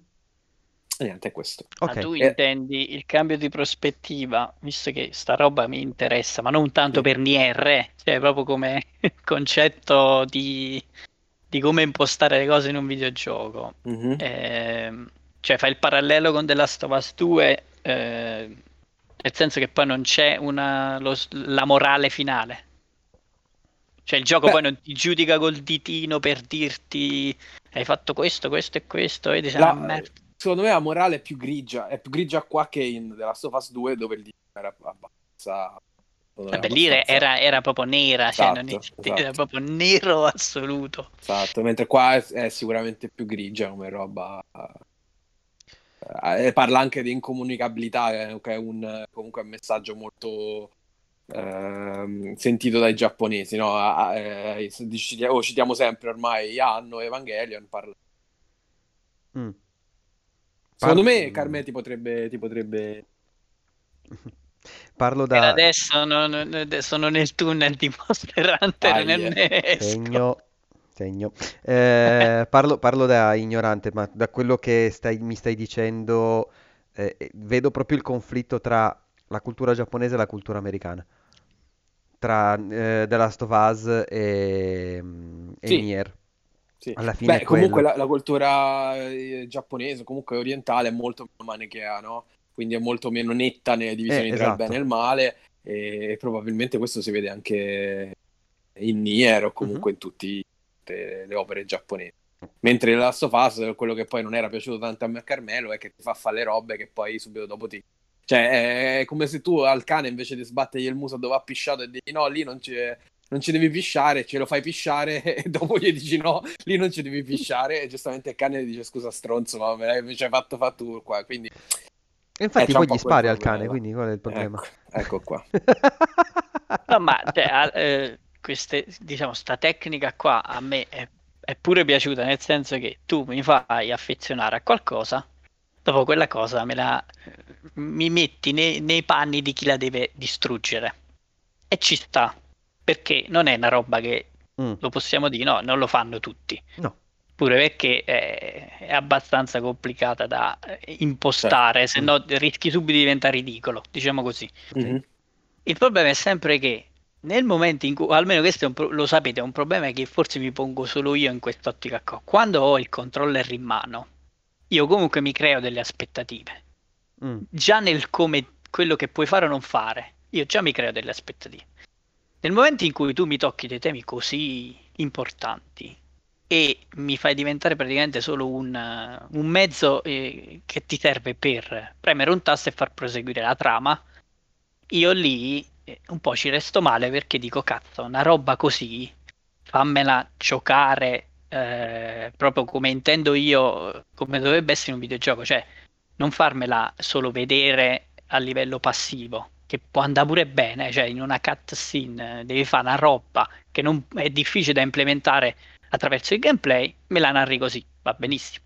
E niente, è questo. Ok. Ma tu Eh. intendi il cambio di prospettiva, visto che sta roba mi interessa, ma non tanto Sì. per Nier, eh, cioè proprio come concetto di, di come impostare le cose in un videogioco. Mhm. Ehm, cioè fai il parallelo con The Last of Us 2, eh, nel senso che poi non c'è una, lo- la morale finale. Cioè il gioco Beh. poi non ti giudica col ditino per dirti hai fatto questo, questo e questo e dici La- "Ah, merda". secondo me la morale è più grigia, è più grigia qua che in The Last of Us 2 dove il dito era abbastanza... Vabbè, lì era, era- proprio nera, cioè non Esatto, era esatto. proprio nero assoluto. Esatto, mentre qua è, è sicuramente più grigia come roba. Eh, parla anche di incomunicabilità, eh, che è un, comunque un messaggio molto ehm, sentito dai giapponesi. No? Ah, eh, citiamo, oh, citiamo sempre ormai Anno Evangelion. Parla... Mm. Secondo Parlo- me Carme ti potrebbe, ti potrebbe... Parlo Per da adesso non- non- sono nel tunnel di Monster Hunter ne esco. segno, segno. Eh, parlo, parlo da ignorante, ma da quello che stai- mi stai dicendo, eh, eh, vedo proprio il conflitto tra la cultura giapponese e la cultura americana. Tra eh, The Last of Us e, e Sì. Nier. Sì. Alla fine Beh, comunque la, la cultura eh, giapponese, comunque orientale, è molto manichea, no? Quindi è molto meno netta nelle divisioni Eh, tra il esatto. bene e il male e probabilmente questo si vede anche in Nier o comunque in tutti- tutte le opere giapponesi. Mentre la Last of Us, quello che poi non era piaciuto tanto a me a Carmelo è che ti fa fare le robe che poi subito dopo ti... Cioè, è come se tu al cane invece di sbattergli il muso dove ha pisciato e digli no, lì non ci, non ci devi pisciare, ce lo fai pisciare e dopo gli dici no, lì non ci devi pisciare e giustamente il cane dice scusa stronzo, ma me l'hai ci hai fatto fare tu qua, quindi E infatti c'è poi gli spari al cane, quindi qual è il problema? ecco, ecco qua. No, ma cioè, a- eh, queste, diciamo, sta tecnica qua a me è, è pure piaciuta, nel senso che tu mi fai affezionare a qualcosa, dopo quella cosa me la, mi metti nei, nei panni di chi la deve distruggere. E ci sta, perché non è una roba che Mm, lo possiamo dire, no, non lo fanno tutti. No. Pure perché è, è abbastanza complicata da eh, impostare, se Mm. no rischi subito di diventare ridicolo, diciamo così. Mhm. Il problema è sempre che nel momento in cui, almeno questo è un pro- lo sapete, è un problema che forse mi pongo solo io in quest'ottica qua. Quando ho il controller in mano, io comunque mi creo delle aspettative. Mm, Già nel come quello che puoi fare o non fare, io già mi creo delle aspettative. Nel momento in cui tu mi tocchi dei temi così importanti e mi fai diventare praticamente solo un, eh, un mezzo eh, che ti serve per premere un tasto e far proseguire la trama, io lì eh, un po' ci resto male perché dico cazzo, una roba così fammela giocare eh, proprio come intendo io, come dovrebbe essere un videogioco, cioè non farmela solo vedere a livello passivo, che può andare pure bene, cioè in una cutscene eh, devi fare una roba che non è difficile da implementare attraverso il gameplay, me la narri così, va benissimo.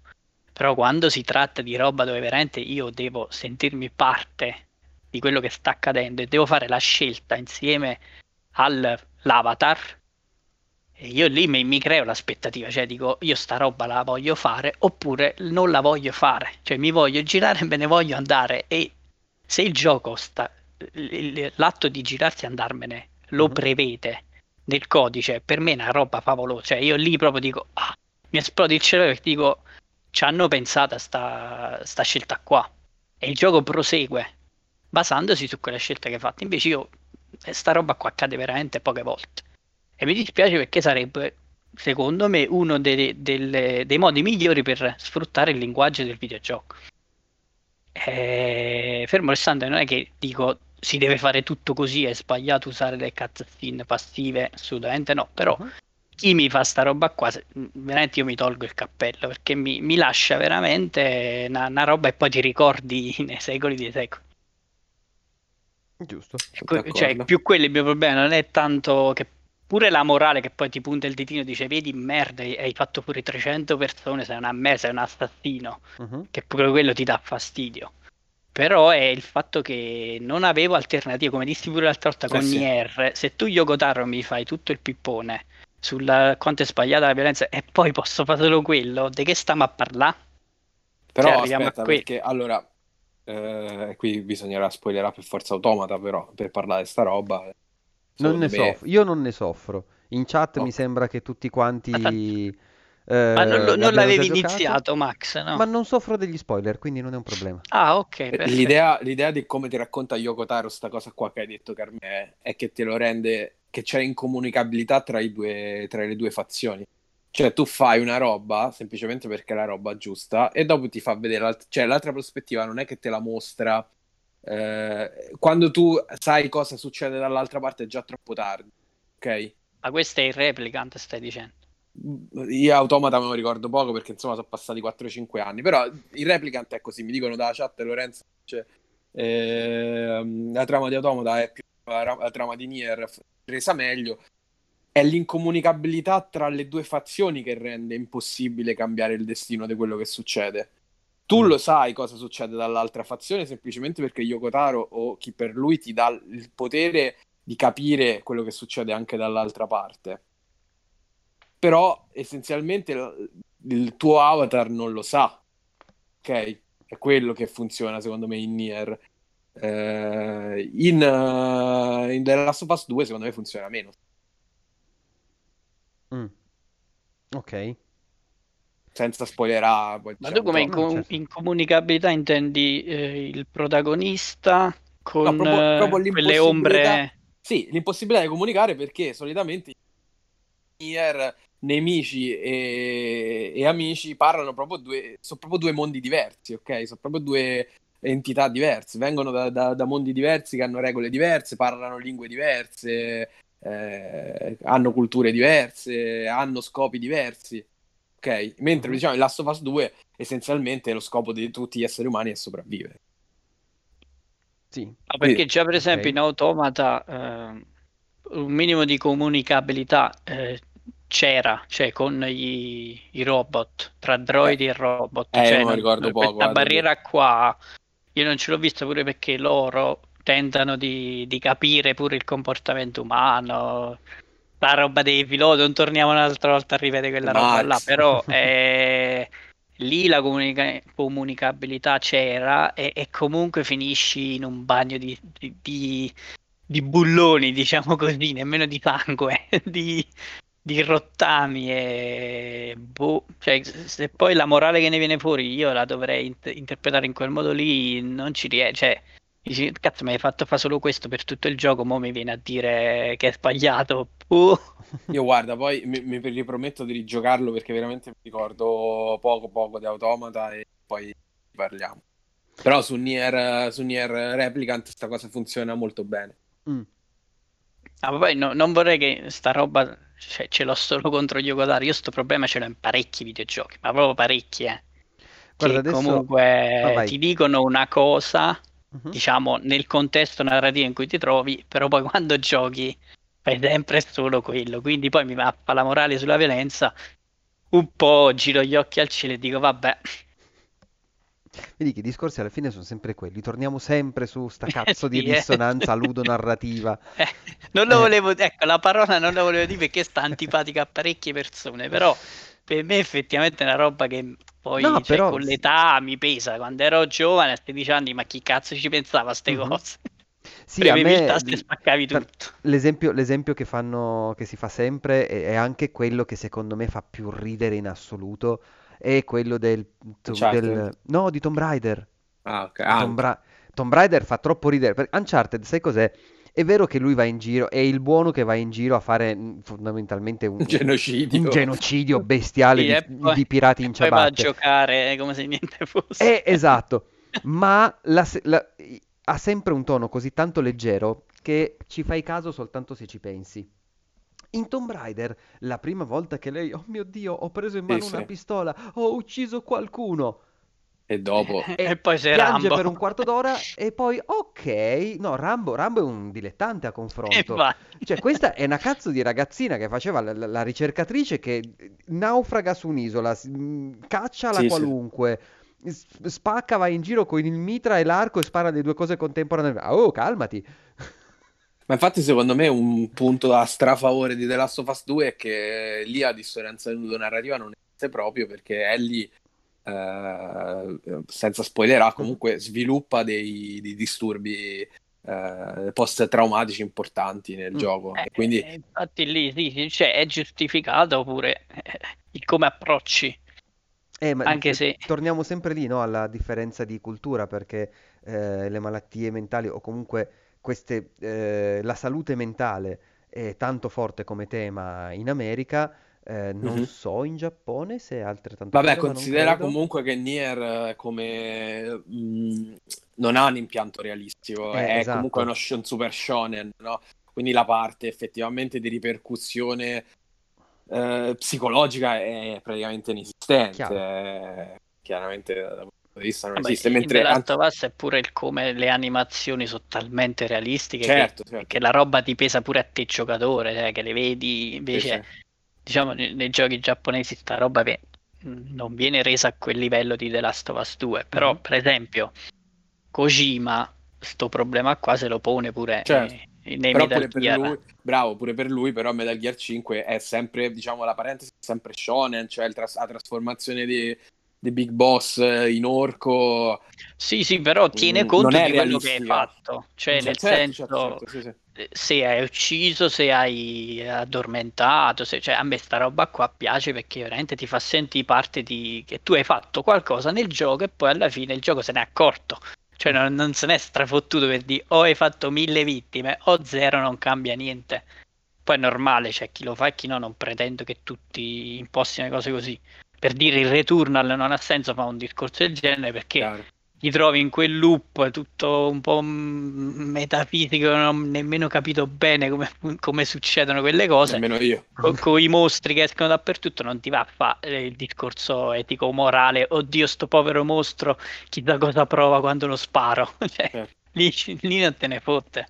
Però quando si tratta di roba dove veramente io devo sentirmi parte di quello che sta accadendo e devo fare la scelta insieme all'avatar, e io lì mi, mi creo l'aspettativa, cioè dico io sta roba la voglio fare oppure non la voglio fare, cioè mi voglio girare e me ne voglio andare e se il gioco sta, l'atto di girarsi e andarmene lo Mhm. prevede nel codice, per me è una roba favolosa, cioè io lì proprio dico ah, mi esplode il cervello e dico ci hanno pensato a sta, sta scelta qua e il gioco prosegue basandosi su quella scelta che hai fatto. Invece io, eh, sta roba qua accade veramente poche volte. E mi dispiace perché sarebbe, secondo me, uno dei, delle- dei modi migliori per sfruttare il linguaggio del videogioco. Eh, fermo restando, non è che dico si deve fare tutto così, è sbagliato usare le cutscene passive, assolutamente no, però mhm. chi mi fa sta roba qua, veramente io mi tolgo il cappello perché mi, mi lascia veramente una, una roba e poi ti ricordi nei secoli dei secoli. Giusto. D'accordo. Cioè, più quello il mio problema non è tanto che pure la morale che poi ti punta il ditino e dice vedi merda, hai fatto pure 300 persone, sei una merda, sei un assassino, Mhm. che pure quello ti dà fastidio. Però è il fatto che non avevo alternative, come dissi pure l'altra volta con Eh sì. Nier, se tu Yoko Taro mi fai tutto il pippone sul quanto è sbagliata la violenza e poi posso fare solo quello, di che stiamo a parlare? Però Cioè, aspetta, quello. perché allora, eh, qui bisognerà spoilerare per forza automata, però, per parlare di sta roba. Non ne me- soffro, io non ne soffro. In chat mi Ok. sembra che tutti quanti eh, Ma non, non l'avevi iniziato, Max, no? ma non soffro degli spoiler, quindi non è un problema. Ah, ok, perfetto. L'idea, l'idea di come ti racconta Yoko Taro sta cosa qua che hai detto, Carmè, è che te lo rende, che c'è incomunicabilità tra, i due, tra le due fazioni. Cioè, tu fai una roba semplicemente perché è la roba giusta e dopo ti fa vedere, l'alt- cioè, l'altra prospettiva non è che te la mostra eh, quando tu sai cosa succede dall'altra parte è già troppo tardi, ok? Ma questo è il replicant, stai dicendo. Io Automata me lo ricordo poco perché insomma sono passati 4-5 anni, però il replicant è così, mi dicono dalla chat Lorenzo, cioè, ehm, la trama di Automata è più la, la trama di Nier resa meglio, è l'incomunicabilità tra le due fazioni che rende impossibile cambiare il destino di quello che succede. Tu Mm. lo sai cosa succede dall'altra fazione semplicemente perché Yoko Taro o chi per lui ti dà il potere di capire quello che succede anche dall'altra parte. Però essenzialmente il, il tuo avatar non lo sa, ok? È quello che funziona secondo me in Nier. Eh, in, uh, in The Last of Us 2 secondo me funziona meno. Mm. Ok. Senza spoilerare. Ma tu come inco- certo. incomunicabilità intendi eh, il protagonista con no, proprio, proprio quelle ombre... Sì, l'impossibilità di comunicare perché solitamente Nier, nemici e, e, amici parlano proprio due, sono proprio due mondi diversi, ok? Sono proprio due entità diverse, vengono da, da, da mondi diversi che hanno regole diverse, parlano lingue diverse, eh, hanno culture diverse, hanno scopi diversi. Ok? Mentre diciamo in Last of Us 2 essenzialmente lo scopo di tutti gli esseri umani è sopravvivere. Sì. Ah, perché già per esempio okay. in Automata eh, un minimo di comunicabilità eh, c'era, cioè con i, i, robot, tra droidi eh. e robot. Eh, cioè, non ricordo poco. Questa barriera qua, io non ce l'ho vista pure perché loro tentano di, di capire pure il comportamento umano, la roba dei piloti, non torniamo un'altra volta a rivedere quella Max. roba là, però eh, lì la comunica- comunicabilità c'era e, e, comunque finisci in un bagno di, di, di, di bulloni, diciamo così, nemmeno di sangue, di, di rottami e boh, cioè, se poi la morale che ne viene fuori io la dovrei int- interpretare in quel modo lì, non ci riesco, cioè Dici, cazzo, mi hai fatto fare solo questo per tutto il gioco, mo mi viene a dire che è sbagliato. Uh. Io guarda, poi mi, mi riprometto di rigiocarlo perché veramente mi ricordo poco poco di Automata e poi parliamo. Però su Nier, su Nier Replicant questa cosa funziona molto bene. Mm. Ah, poi no, non vorrei che sta roba cioè, ce l'ho solo contro gli Yokodari. Io sto problema ce l'ho in parecchi videogiochi, ma proprio parecchi, eh. Guarda, che adesso... comunque ah, ti dicono una cosa uh-huh. diciamo, nel contesto narrativo in cui ti trovi, però poi quando giochi fai sempre solo quello. Quindi poi mi mappa la morale sulla violenza, un po' giro gli occhi al cielo e dico vabbè. Vedi che i discorsi alla fine sono sempre quelli, torniamo sempre su sta cazzo di eh. dissonanza ludonarrativa. Eh, non lo eh. volevo, ecco, la parola non la volevo dire perché sta antipatica a parecchie persone, però per me effettivamente è una roba che poi no, cioè, però... con l'età mi pesa. Quando ero giovane a 16 anni, ma chi cazzo ci pensava a queste mm-hmm. cose? Sì, a me, il tasto e spaccavi tutto. L'esempio, l'esempio che, fanno, che si fa sempre è, è, anche quello che secondo me fa più ridere in assoluto, è quello del, del no, di Tomb Raider. Ah, ok. Tomb, Ra- Tomb Raider fa troppo ridere. Uncharted, sai cos'è? È vero che lui va in giro, è il buono che va in giro a fare mm, fondamentalmente un, genocidio, un genocidio bestiale sì, di, poi, di, pirati in ciabatte. Poi va a giocare come se niente fosse. È, esatto, ma la, la, ha sempre un tono così tanto leggero che ci fai caso soltanto se ci pensi. In Tomb Raider, la prima volta che lei, oh mio Dio, ho preso in mano sì, una sì. pistola, ho ucciso qualcuno. E dopo... E, e poi sei piange Rambo. per un quarto d'ora e poi, ok, no, Rambo, Rambo è un dilettante a confronto. Cioè, questa è una cazzo di ragazzina che faceva la, la ricercatrice che naufraga su un'isola, caccia la sì, qualunque, sì. spacca, va in giro con il mitra e l'arco e spara le due cose contemporaneamente. Oh, calmati. Ma infatti secondo me un punto a strafavore di The Last of Us 2 è che lì a dissonanza narrativa non esiste proprio perché Ellie eh, senza spoilerare, comunque sviluppa dei, dei disturbi eh, post-traumatici importanti nel mm. gioco. Eh, quindi... Eh, infatti lì sì, cioè, è giustificato pure eh, il come approcci. Eh, Anche se... Torniamo sempre lì, no, alla differenza di cultura, perché eh, le malattie mentali o comunque queste, eh, la salute mentale è tanto forte come tema in America, eh, non mm-hmm. so in Giappone se è altrettanto Vabbè, considera comunque che Nier eh, come mh, non ha un impianto realistico, eh, è esatto. comunque uno sh- super shonen, no? Quindi la parte effettivamente di ripercussione eh, psicologica è praticamente inesistente. Eh, chiaramente dal punto di vista non Vabbè, esiste. Mentre in The Last è pure il come le animazioni sono talmente realistiche certo, che, certo. che, la roba ti pesa pure a te giocatore, cioè, che le vedi invece... Sì, sì diciamo nei, nei giochi giapponesi sta roba che non viene resa a quel livello di The Last of Us 2 però mm-hmm. per esempio Kojima sto problema qua se lo pone pure certo. nei, nei però Metal Gear lui, bravo pure per lui però Metal Gear 5 è sempre diciamo la parentesi è sempre shonen cioè tras- la trasformazione di, di Big Boss in orco. Sì, sì, però tiene Mm, conto di quello che hai fatto. Cioè, Certo, nel certo, senso, certo, certo, sì, sì. Se hai ucciso, se hai addormentato, se- cioè, a me sta roba qua piace perché veramente ti fa sentire parte di che tu hai fatto qualcosa nel gioco e poi alla fine il gioco se n'è accorto. Cioè, non, non se n'è strafottuto per dire o hai fatto mille vittime o zero, non cambia niente. Poi è normale, c'è chi lo fa e chi no, non pretendo che tutti impostino le cose così. Per dire il Returnal non ha senso fare un discorso del genere perché Chiaro. Ti trovi in quel loop tutto un po' metafisico, non ho nemmeno capito bene come, come succedono quelle cose. Nemmeno io. Con i mostri che escono dappertutto non ti va a fare il discorso etico-morale, oddio sto povero mostro, chissà cosa prova quando lo sparo. Cioè, Certo. lì, lì non te ne fotte.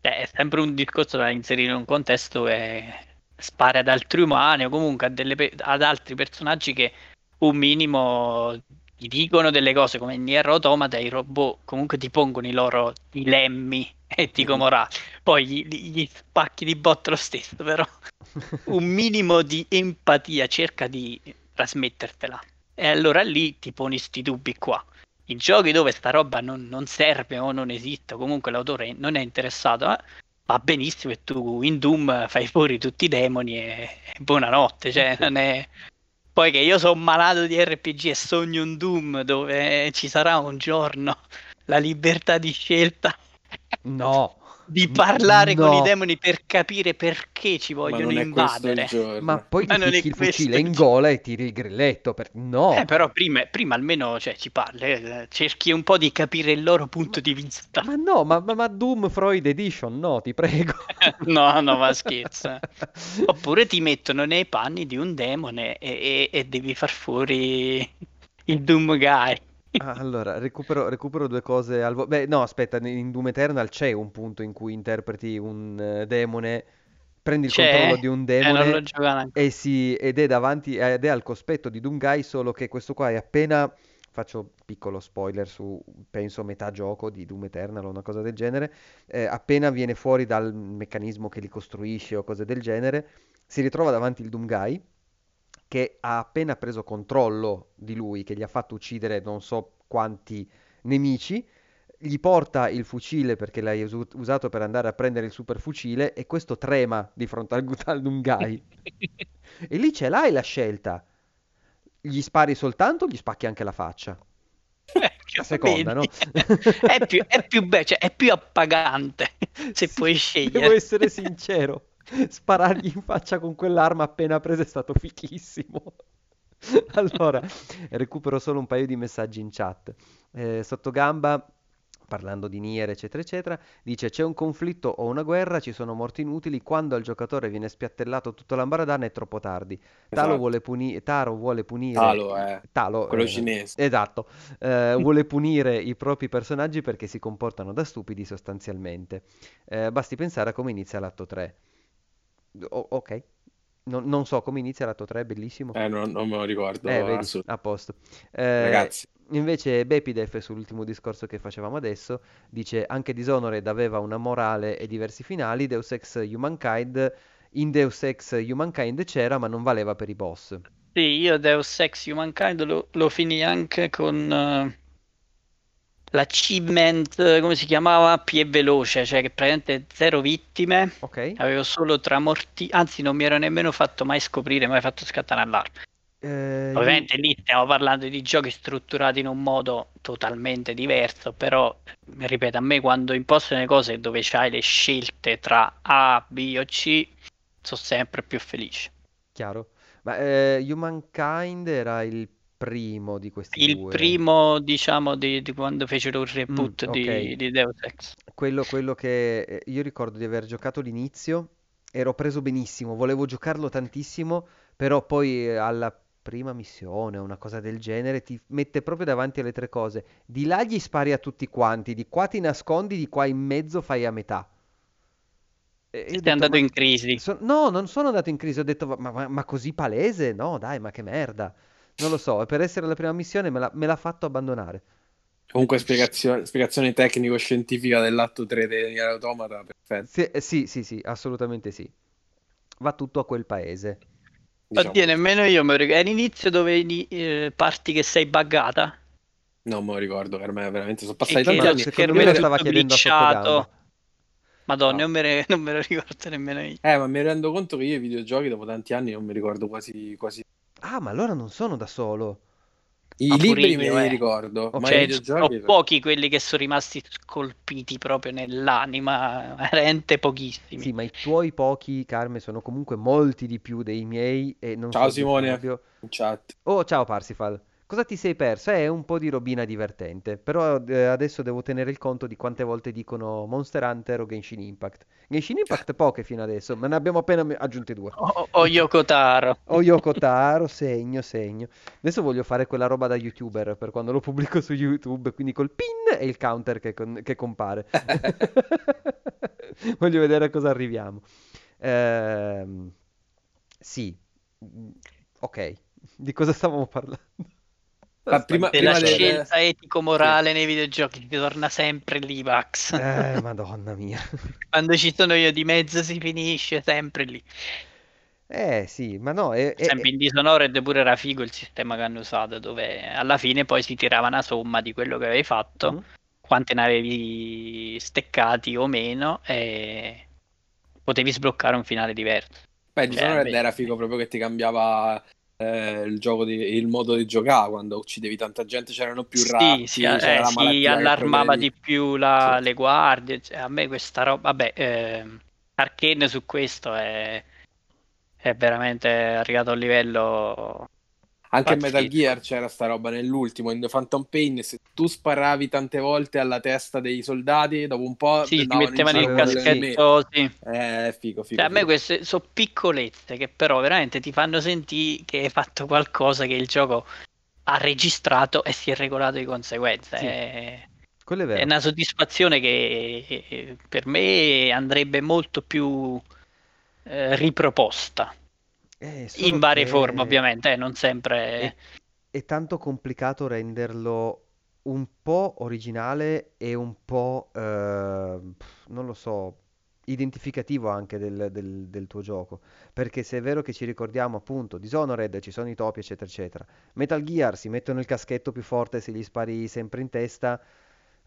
Cioè, è sempre un discorso da inserire in un contesto e spari ad altri umani o comunque a delle pe- ad altri personaggi che un minimo ti dicono delle cose come in Nier Automata i robot comunque ti pongono i loro dilemmi etico-morali. Poi gli, gli spacchi di botto lo stesso, però un minimo di empatia cerca di trasmettertela. E allora lì ti poni sti dubbi qua. I giochi dove sta roba non, non serve o non esiste, comunque l'autore non è interessato, eh, va benissimo e tu in Doom fai fuori tutti i demoni e, e buonanotte. Cioè, non è... Poi che io sono malato di RPG e sogno un Doom dove ci sarà un giorno la libertà di scelta. No, di parlare con No. i demoni per capire perché ci Ma vogliono non è questo il invadere. ma poi Ma ti picchi il fucile il in gola e tiri il grilletto. Per... No, Eh, però prima, prima almeno cioè, ci parli, eh, cerchi un po' di capire il loro punto di vista. ma no, ma, ma- ma Doom Freud Edition, no, ti prego. No, no, ma scherzo. Oppure ti mettono nei panni di un demone e, e- e devi far fuori il Doom Guy. Ah, Allora, recupero, recupero due cose al volo. Beh, no, aspetta, in Doom Eternal c'è un punto in cui interpreti un eh, demone, prendi il C'è? controllo di un Eh, demone e si, ed è davanti, ed è al cospetto di Doomguy, solo che questo qua è appena, faccio piccolo spoiler su, penso, metà gioco di Doom Eternal o una cosa del genere, eh, appena viene fuori dal meccanismo che li costruisce o cose del genere, si ritrova davanti il Doomguy che ha appena preso controllo di lui, che gli ha fatto uccidere non so quanti nemici, gli porta il fucile perché l'hai usato per andare a prendere il super fucile e questo trema di fronte al, al Dungai. E lì ce l'hai la scelta. Gli spari soltanto o gli spacchi anche la faccia? Ecco, La seconda, no? È più, è più be- cioè, è più appagante se Sì, puoi Devo scegliere. essere sincero. Sparargli in faccia con quell'arma appena presa è stato fichissimo. Allora, recupero solo un paio di messaggi in chat. Eh, Sottogamba, parlando di Nier, eccetera, eccetera, dice: C'è un conflitto o una guerra, ci sono morti inutili. Quando al giocatore viene spiattellato tutto l'ambaradana è troppo tardi. Talo Esatto. vuole puni- Taro vuole punire. Talo, eh. Talo, Quello eh, cinese. Esatto, eh, vuole punire i propri personaggi perché si comportano da stupidi sostanzialmente. Eh, basti pensare a come inizia l'atto 3. O- ok, Non- non so come inizia l'atto 3, bellissimo. Eh, non, non me lo ricordo. Eh, vedi, assolutamente. a posto. Eh, Ragazzi, Invece Bepidef, sull'ultimo discorso che facevamo adesso, dice anche Dishonored aveva una morale e diversi finali, Deus Ex Humankind, in Deus Ex Humankind c'era ma non valeva per i boss. Sì, io Deus Ex Humankind lo, lo finì anche con eh, l'achievement, eh, come si chiamava? Più veloce, cioè che praticamente zero vittime, Ok? avevo solo tramorti, anzi non mi ero nemmeno fatto mai scoprire, mai fatto scattare allarme. Eh, Ovviamente lì stiamo parlando di giochi strutturati in un modo totalmente diverso, però ripeto, a me quando impostano le cose dove c'hai le scelte tra A, B o C, sono sempre più felice. Chiaro. Ma eh, Humankind era il primo di questi Il due. primo, diciamo, di, di quando fecero il reboot Mm, di, ok. di Deus Ex. Quello, quello che eh, io ricordo di aver giocato l'inizio, ero preso benissimo, volevo giocarlo tantissimo, però poi eh, alla prima missione o una cosa del genere ti mette proprio davanti alle tre cose. Di là gli spari a tutti quanti, di qua ti nascondi, di qua in mezzo fai a metà. E Sei detto, andato in crisi. so- no, non sono andato in crisi, ho detto, ma, ma- ma così palese? No, dai, ma che merda. Non lo so, e per essere la prima missione me l'ha me l'ha fatto abbandonare. comunque spiegazione, spiegazione tecnico-scientifica dell'atto 3 di Nier Automata, perfetto. Sì, eh, sì, sì, sì, assolutamente sì. Va tutto a quel paese. Diciamo. Oddio, nemmeno io me lo ricordo. È l'inizio dove eh, parti che sei buggata? Non me lo ricordo, per me veramente sono passati tanti anni. secondo me lo stava chiedendo a glitchato. Madonna, No. non me, ne- non me lo ricordo nemmeno io. Eh, ma mi rendo conto che io i videogiochi dopo tanti anni non mi ricordo quasi, quasi... Ah, ma allora non sono da solo. I Ma pure libri me io, li eh. ricordo, ma i Cioè, videogiochi... sono pochi quelli che sono rimasti scolpiti proprio nell'anima, veramente pochissimi. Sì, ma i tuoi pochi, Carme, sono comunque molti di più dei miei e non Ciao, Simone. In chat. Oh, ciao Parsifal. Cosa ti sei perso? È un po' di robina divertente, però eh, adesso devo tenere il conto di quante volte dicono Monster Hunter o Genshin Impact. Genshin Impact poche fino adesso, ma ne abbiamo appena aggiunte due. O, o Yoko Taro. O Yoko Taro, segno, segno. Adesso voglio fare quella roba da YouTuber per quando lo pubblico su YouTube, quindi col pin e il counter che, con- che compare. Voglio vedere a cosa arriviamo. Ehm, sì, Mm, ok. Di cosa stavamo parlando? Ma prima- Della prima scelta etico-morale nei videogiochi ti torna sempre lì, Vax. Eh, madonna mia. Quando ci sono io di mezzo si finisce sempre lì. Eh sì, ma no, è, Per esempio in Dishonored pure era figo il sistema che hanno usato, dove alla fine poi si tirava una somma di quello che avevi fatto, Mhm. quante ne avevi steccati o meno, e potevi sbloccare un finale diverso. Beh, Cioè, Dishonored beh, era figo proprio che ti cambiava eh, il gioco di, il modo di giocare quando uccidevi tanta gente c'erano più Sì, ratti si, c'era eh, si allarmava di più la- Sì. le guardie. cioè, a me questa roba, vabbè, ehm, Arcane su questo è, è veramente arrivato a un livello anche in. Metal Gear c'era sta roba nell'ultimo in The Phantom Pain se tu sparavi tante volte alla testa dei soldati dopo un po' Sì, ti mettevano il caschetto, sì. eh figo figo, Cioè, a me queste sono piccolezze che però veramente ti fanno sentire che hai fatto qualcosa che il gioco ha registrato e si è regolato di conseguenza. Sì. È, quello è è vero. una soddisfazione che eh, per me andrebbe molto più eh, riproposta Eh, in varie che forme, ovviamente, eh, non sempre. È, è tanto complicato renderlo un po' originale e un po', eh, non lo so, identificativo anche del, del- del tuo gioco. Perché se è vero che ci ricordiamo appunto Dishonored, ci sono i topi, eccetera, eccetera. Metal Gear si mettono il caschetto più forte se gli spari sempre in testa.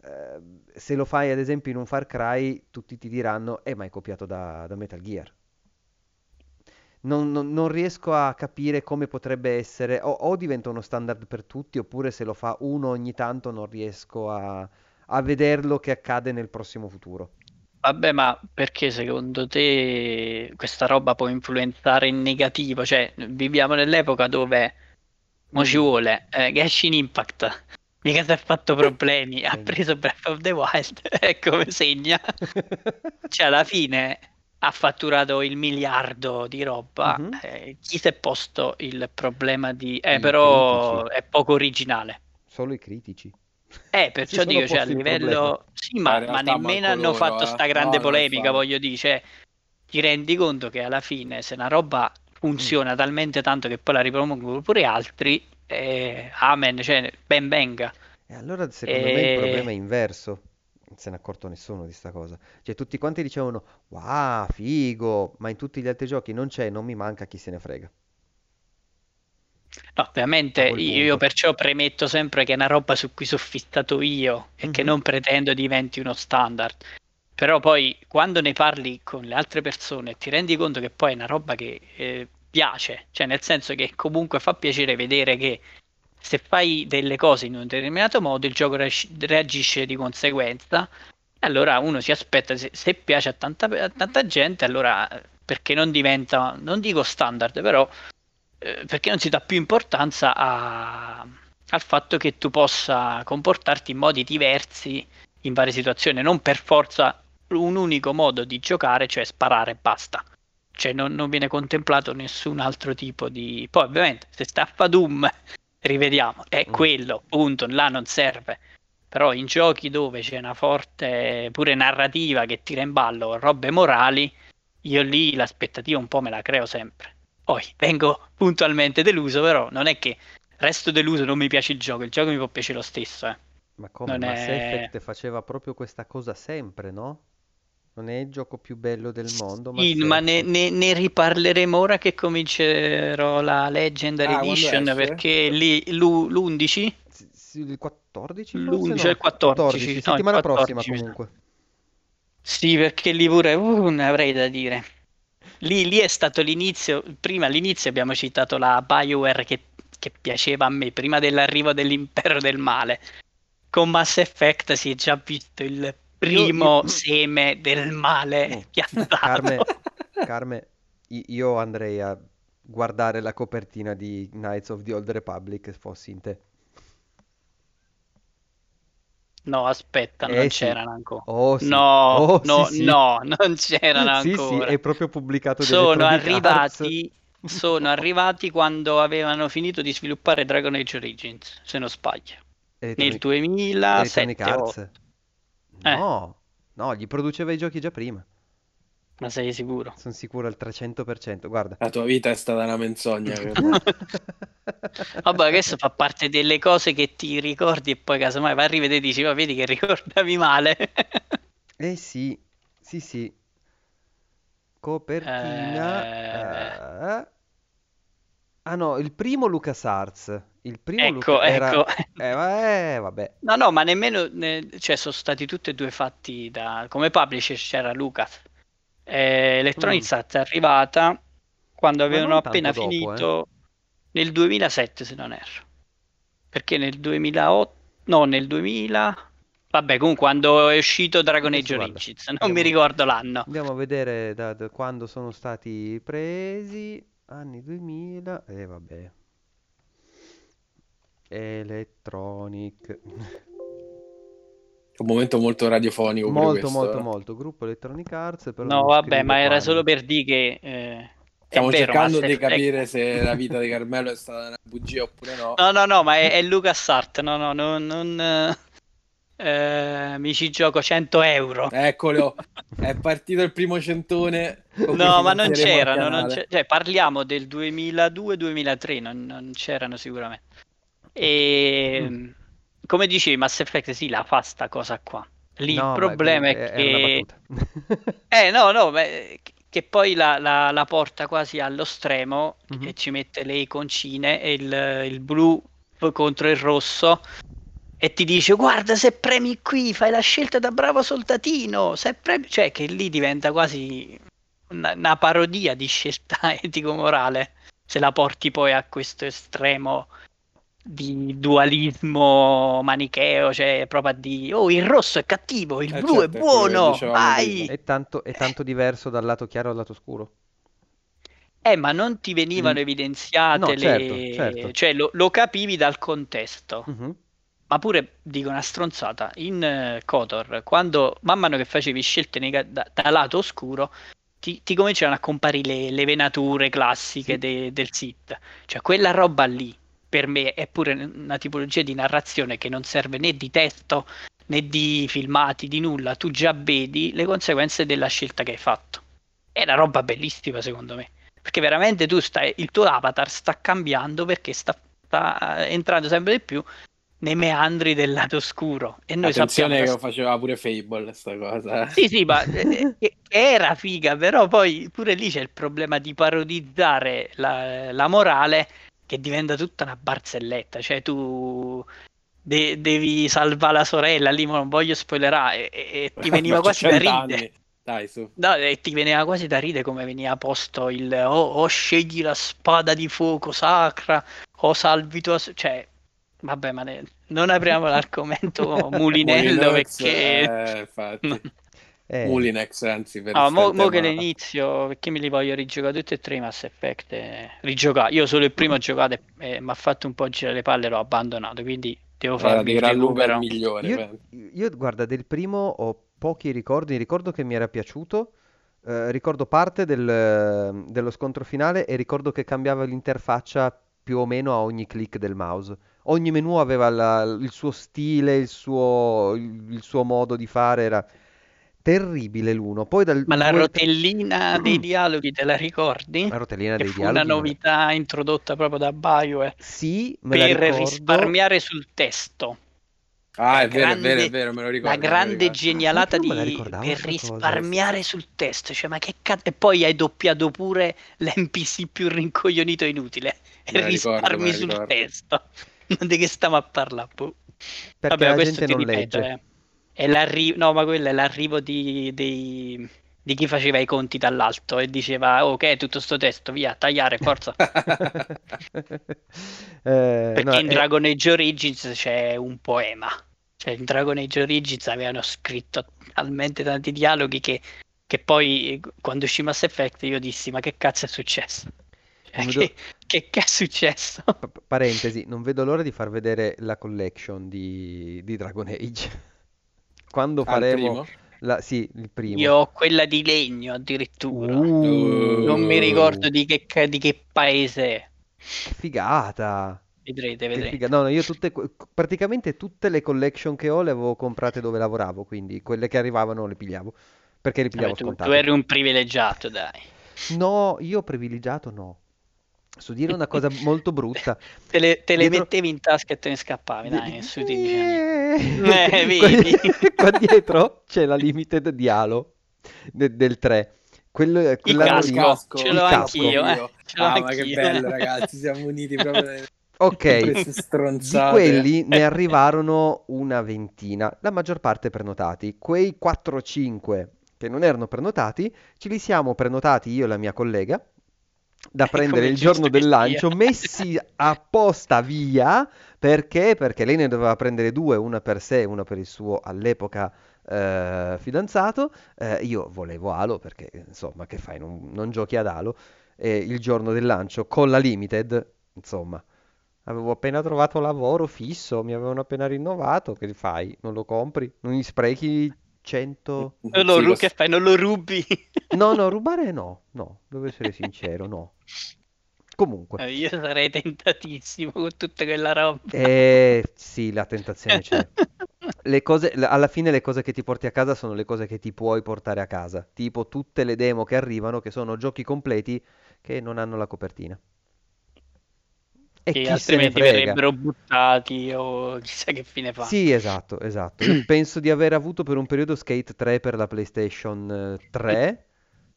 Eh, se lo fai ad esempio in un Far Cry, tutti ti diranno, eh, ma è copiato da, da Metal Gear. Non, non- non riesco a capire come potrebbe essere, o, o diventa uno standard per tutti, oppure se lo fa uno ogni tanto non riesco a, a vederlo che accade nel prossimo futuro. Vabbè, ma perché secondo te questa roba può influenzare in negativo? Cioè, viviamo nell'epoca dove mo ci vuole eh, Genshin Impact, mica si è fatto problemi, ha preso Breath of the Wild e come segna. Cioè, alla fine ha fatturato il miliardo di roba. Mhm. eh, chi si è posto il problema di... Eh, I però critici. è poco originale. Solo i critici. Eh, perciò dico, cioè, a livello... Sì, Ma ma, nemmeno hanno loro, fatto eh. sta grande No, polemica, voglio dire, cioè, ti rendi conto che alla fine se una roba funziona talmente tanto che poi la ripropongono pure altri, eh, amen, cioè, ben venga. E allora secondo me il E- problema è inverso. Se n'è accorto nessuno di sta cosa. Cioè tutti quanti dicevano, wow, figo, ma in tutti gli altri giochi non c'è, non mi manca, chi se ne frega. No, quel io perciò premetto sempre che è una roba su cui sono fissato io e che Mhm. non pretendo diventi uno standard. Però poi quando ne parli con le altre persone ti rendi conto che poi è una roba che eh, piace, cioè nel senso che comunque fa piacere vedere che se fai delle cose in un determinato modo il gioco reagisce- di conseguenza. Allora uno si aspetta, se, se piace a tanta, a tanta gente, allora eh, perché non diventa, non dico standard, però eh, perché non si dà più importanza a- al fatto che tu possa comportarti in modi diversi in varie situazioni, non per forza un unico modo di giocare, cioè sparare e basta. Cioè non, non viene contemplato nessun altro tipo di... Poi ovviamente se sta a Doom, rivediamo, è Mm. quello, punto, là non serve. Però in giochi dove c'è una forte pure narrativa che tira in ballo robe morali, io lì l'aspettativa un po' me la creo sempre. Poi vengo puntualmente deluso, però non è che resto deluso, non mi piace il gioco, il gioco mi può piacere lo stesso, eh. Ma come? Non Mass è- Effect faceva proprio questa cosa sempre, no? Non è il gioco più bello del mondo, ma Sì, ma ne, ne- ne riparleremo ora che comincerò la Legendary Ah, Edition perché lì l'u- l'11 Sì, sì, il 14 L'11 forse o no? il 14, no, il settimana 14 prossima comunque. Sì, perché lì pure uh, ne avrei da dire. Lì, lì è stato l'inizio, prima all'inizio abbiamo citato la BioWare che, che piaceva a me, prima dell'arrivo dell'impero del male. Con Mass Effect si è già visto il primo io- seme del male Oh, piantato. Carme, Carme, io andrei a guardare la copertina di Knights of the Old Republic se fossi in te. No, aspetta, Eh non sì. c'erano ancora. Oh sì, No, oh no, sì sì. no, non c'erano Sì sì, ancora. è proprio pubblicato Sono arrivati, sono arrivati quando avevano finito di sviluppare Dragon Age Origins, se non sbaglio, nel Electronic, 2007 Electronic. Arts? Eh. No, no, gli produceva i giochi già prima. Ma sei sicuro? Sono sicuro al 300%. Guarda. La tua vita è stata una menzogna. Vabbè, questo fa parte delle cose che ti ricordi e poi casomai vai a rivedere e dici, ma vedi che ricordavi male. Eh sì, sì sì. Copertina. eh. Ah no, il primo LucasArts. Il primo Ecco, Luca- era... ecco. Eh, eh, vabbè. No, no, ma nemmeno, ne- cioè sono stati tutti e due fatti da, come publisher c'era Lucas. Eh, Electronic Mm. Arts è arrivata quando avevano appena dopo, eh. finito nel 2007 se non erro. Perché nel 2008, no, nel 2000, vabbè comunque quando è uscito Dragon Age Origins, non andiamo- mi ricordo l'anno. Andiamo a vedere da, da quando sono stati presi. Anni 2000. E vabbè. Electronic. Un momento molto radiofonico. Molto, questo, molto, eh. molto. Gruppo Electronic Arts. Però No, vabbè, ma era solo per dire che eh, Stiamo vero, cercando Mass di Effect- capire se la vita di Carmelo è stata una bugia oppure no. No, no, no, ma è, è LucasArts, no, no, non, non, eh, mi ci gioco 100 euro. Eccolo, è partito il primo centone. No, ma non c'erano, non cioè, parliamo del 2002-2003, non, non c'erano sicuramente. E Mm. come dicevi, Mass Effect sì, la fa sta cosa qua. Lì No, il ma problema è era che... Eh, no, no, ma, eh, che poi la, la- la porta quasi allo stremo Mhm. e ci mette le iconcine e il, il blu contro il rosso e ti dice guarda se premi qui fai la scelta da bravo soldatino, se premi... cioè che lì diventa quasi una, una parodia di scelta etico-morale se la porti poi a questo estremo di dualismo manicheo, cioè proprio di oh il rosso è cattivo, il Eh, blu certo, è buono, vai! È tanto, è tanto diverso dal lato chiaro al lato scuro. Eh, ma non ti venivano Mm. evidenziate No, le... certo, certo. cioè lo, lo capivi dal contesto. Mhm. Ma pure, dico una stronzata, in eh, KOTOR, quando man mano che facevi scelte nega- da, da lato oscuro, ti, ti cominciano a comparire le, le venature classiche de- del Sith. Cioè quella roba lì, per me, è pure una tipologia di narrazione che non serve né di testo né di filmati, di nulla. Tu già vedi le conseguenze della scelta che hai fatto. È una roba bellissima, secondo me. Perché veramente tu stai, il tuo avatar sta cambiando perché sta, sta entrando sempre di più nei meandri del lato oscuro. E noi Attenzione sappiamo che faceva pure Fable sta cosa. Sì, sì, ma eh, eh, era figa, però poi pure lì c'è il problema di parodizzare la, la morale che diventa tutta una barzelletta. Cioè tu de- devi salvare la sorella, lì non voglio spoilerare, e, e ti veniva quasi da 100 ridere. Dai, su. No, e ti veniva quasi da ridere come veniva posto il o o scegli la spada di fuoco sacra o salvi tua... s-" Cioè, vabbè, ma ne- non apriamo l'argomento Mulinello Mulinex, perché... eh, infatti. Eh, Mulinex, anzi, per Ah, mo, mo che l'inizio, perché me li voglio rigiocare tutti e tre i Mass Effect, eh, rigiocare. Io solo il primo ho giocato e mi ha fatto un po' girare le palle e l'ho abbandonato, quindi devo di il recupero. migliore. Io, io, guarda, del primo ho pochi ricordi. Ricordo che mi era piaciuto. eh, ricordo parte del- dello scontro finale e ricordo che cambiava l'interfaccia più o meno a ogni click del mouse. Ogni menu aveva la- il suo stile, il suo, il suo modo di fare. Era terribile l'uno. Poi dal Ma la 2 rotellina dei dialoghi te la ricordi? La rotellina Che dei fu una dialoghi. la- novità introdotta proprio da BioWare Sì, me la per ricordo. risparmiare sul testo. Ah, è vero, grande- è vero, è vero, me lo ricordo. La grande ricordo. genialata di per sta cosa. risparmiare sul testo. Cioè, ma che cazzo? E poi hai doppiato pure l'NPC più rincoglionito inutile. E risparmi sul ricordo. testo. Di che stiamo a parlare, boh. Perché Vabbè, la questo gente ti non ripeto, legge. eh. È l'arrivo, no, ma quello è l'arrivo di, dei- di chi faceva i conti dall'alto e diceva, "Oh, ok, tutto sto testo, via, tagliare, forza. Eh, Perché no, in Dragon Age Origins c'è un poema. Cioè, in Dragon Age Origins avevano scritto talmente tanti dialoghi che, che poi quando uscì Mass Effect io dissi: Ma che cazzo è successo? Cioè, che, che, che è successo? pa- parentesi, non vedo l'ora di far vedere la collection di, di Dragon Age. Quando Al faremo primo? la, sì, il primo. Io ho quella di legno addirittura. Uh, Non mi ricordo di che, di che paese è. che figata. Vedrete, vedrete. figa- No, no, io tutte, praticamente tutte le collection che ho le avevo comprate dove lavoravo, quindi quelle che arrivavano le pigliavo, perché le Vabbè, pigliavo tu, tu scontate. eri un privilegiato, dai. No, io privilegiato no. So dire una cosa molto brutta. Te le, te le Dietro- mettevi in tasca e te ne scappavi, dai, nessuno ti diceva Eh. Eh, qua- vedi? Qua dietro c'è la limited di Halo de- del 3. Quello, Il casco, casco, ce l'ho anch'io, eh. Ce l'ho Ah, ma che anch'io. bello, ragazzi, siamo uniti proprio Ok, di quelli ne arrivarono una ventina, la maggior parte prenotati. Quei 4-5 che non erano prenotati, ce li siamo prenotati io e la mia collega da prendere il giorno del lancio, messi apposta via perché? Perché lei ne doveva prendere due, una per sé e una per il suo all'epoca eh, fidanzato. Eh, io volevo Halo perché insomma, che fai? Non, non giochi ad Halo. E il giorno del lancio con la Limited, insomma. Avevo appena trovato lavoro fisso, mi avevano appena rinnovato, che fai? Non lo compri? Non gli sprechi 100... Non lo Sì, ru- lo- che fai? Non lo rubi? No, no, rubare no, no, devo essere sincero, no. Comunque, Eh, Io sarei tentatissimo con tutta quella roba. eh, sì, la tentazione c'è. Le cose, alla fine le cose che ti porti a casa sono le cose che ti puoi portare a casa, tipo tutte le demo che arrivano, che sono giochi completi che non hanno la copertina. E che altrimenti verrebbero buttati o chissà che fine fa. Sì, esatto, esatto. Io penso di aver avuto per un periodo Skate 3 per la PlayStation eh, 3,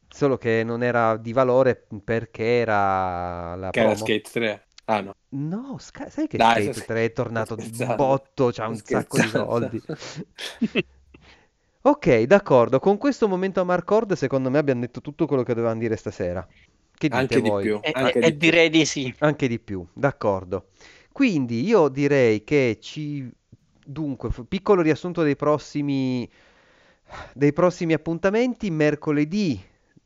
solo che non era di valore perché era la Che era promo. Skate 3. Ah no. No, Sky- sai che Dai, Skate sto 3 è tornato di scherzando. botto, c'ha un sacco di soldi. Ok, d'accordo. Con questo momento a Marcord, secondo me abbiamo detto tutto quello che dovevamo dire stasera. Che dite Anche di voi? più. E, Anche e- di e più. direi di sì. Anche di più, d'accordo. Quindi io direi che ci... Dunque, piccolo riassunto dei prossimi... dei prossimi appuntamenti. Mercoledì,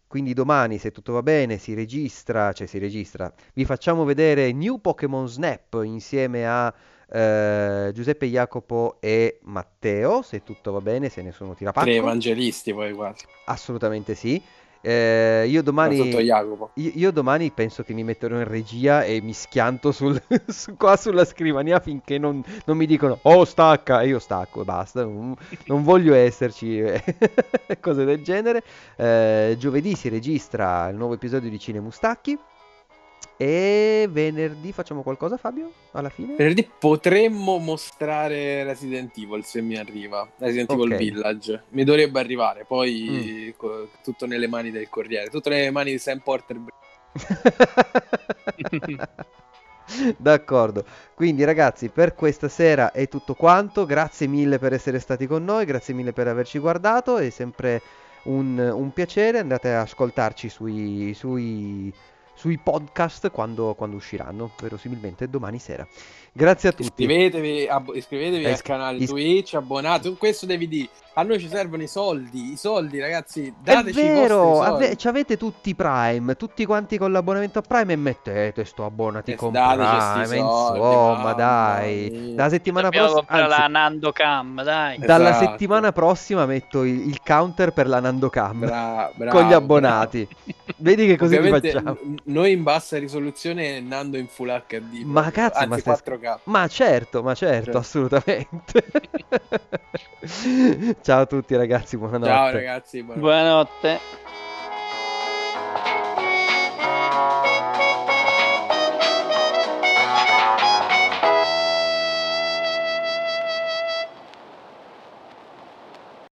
quindi domani, se tutto va bene, si registra, cioè si registra. Vi facciamo vedere New Pokémon Snap insieme a eh, Giuseppe, Jacopo e Matteo, se tutto va bene, se nessuno tira Tre pacco. evangelisti poi quasi. Assolutamente sì. Eh, io Ma domani... io domani penso che mi metterò in regia e mi schianto sul- su- qua sulla scrivania finché non, non mi dicono oh stacca. E io stacco e basta, non, non voglio esserci, eh, cose del genere. Eh, giovedì si registra il nuovo episodio di Cine Mustacchi e venerdì facciamo qualcosa Fabio? Alla fine? Venerdì potremmo mostrare Resident Evil se mi arriva. Resident Evil Ok. Village. Mi dovrebbe arrivare. Poi co- tutto nelle mani del Corriere. Tutto nelle mani di Sam Porter. D'accordo, quindi ragazzi per questa sera è tutto quanto, grazie mille per essere stati con noi, grazie mille per averci guardato, è sempre un, un piacere, andate ad ascoltarci sui, sui, sui podcast quando, quando usciranno, verosimilmente domani sera. Grazie a tutti. Iscrivetevi, abbo- iscrivetevi Eh, al canale is- Twitch, abbonate. Questo devi dire. A noi ci servono i soldi. I soldi, ragazzi. È Dateci vero, i vostri ave- ci avete tutti Prime, tutti quanti con l'abbonamento a Prime e mettete sto abbonati Eh, con Prime, soldi, insomma, mamma dai. mia. Dalla settimana prossima, la Nando Cam, dai. Dalla Esatto. settimana prossima metto il, il counter per la Nandocam Bra- bravo, con gli abbonati. Vedi che così facciamo. n- noi in bassa risoluzione Nando in full HD. Ma cazzo, ma anzi stai 4K ragazzi. Ma certo, ma certo, certo. assolutamente. Ciao a tutti ragazzi, buonanotte. Ciao ragazzi, buonanotte. buonanotte.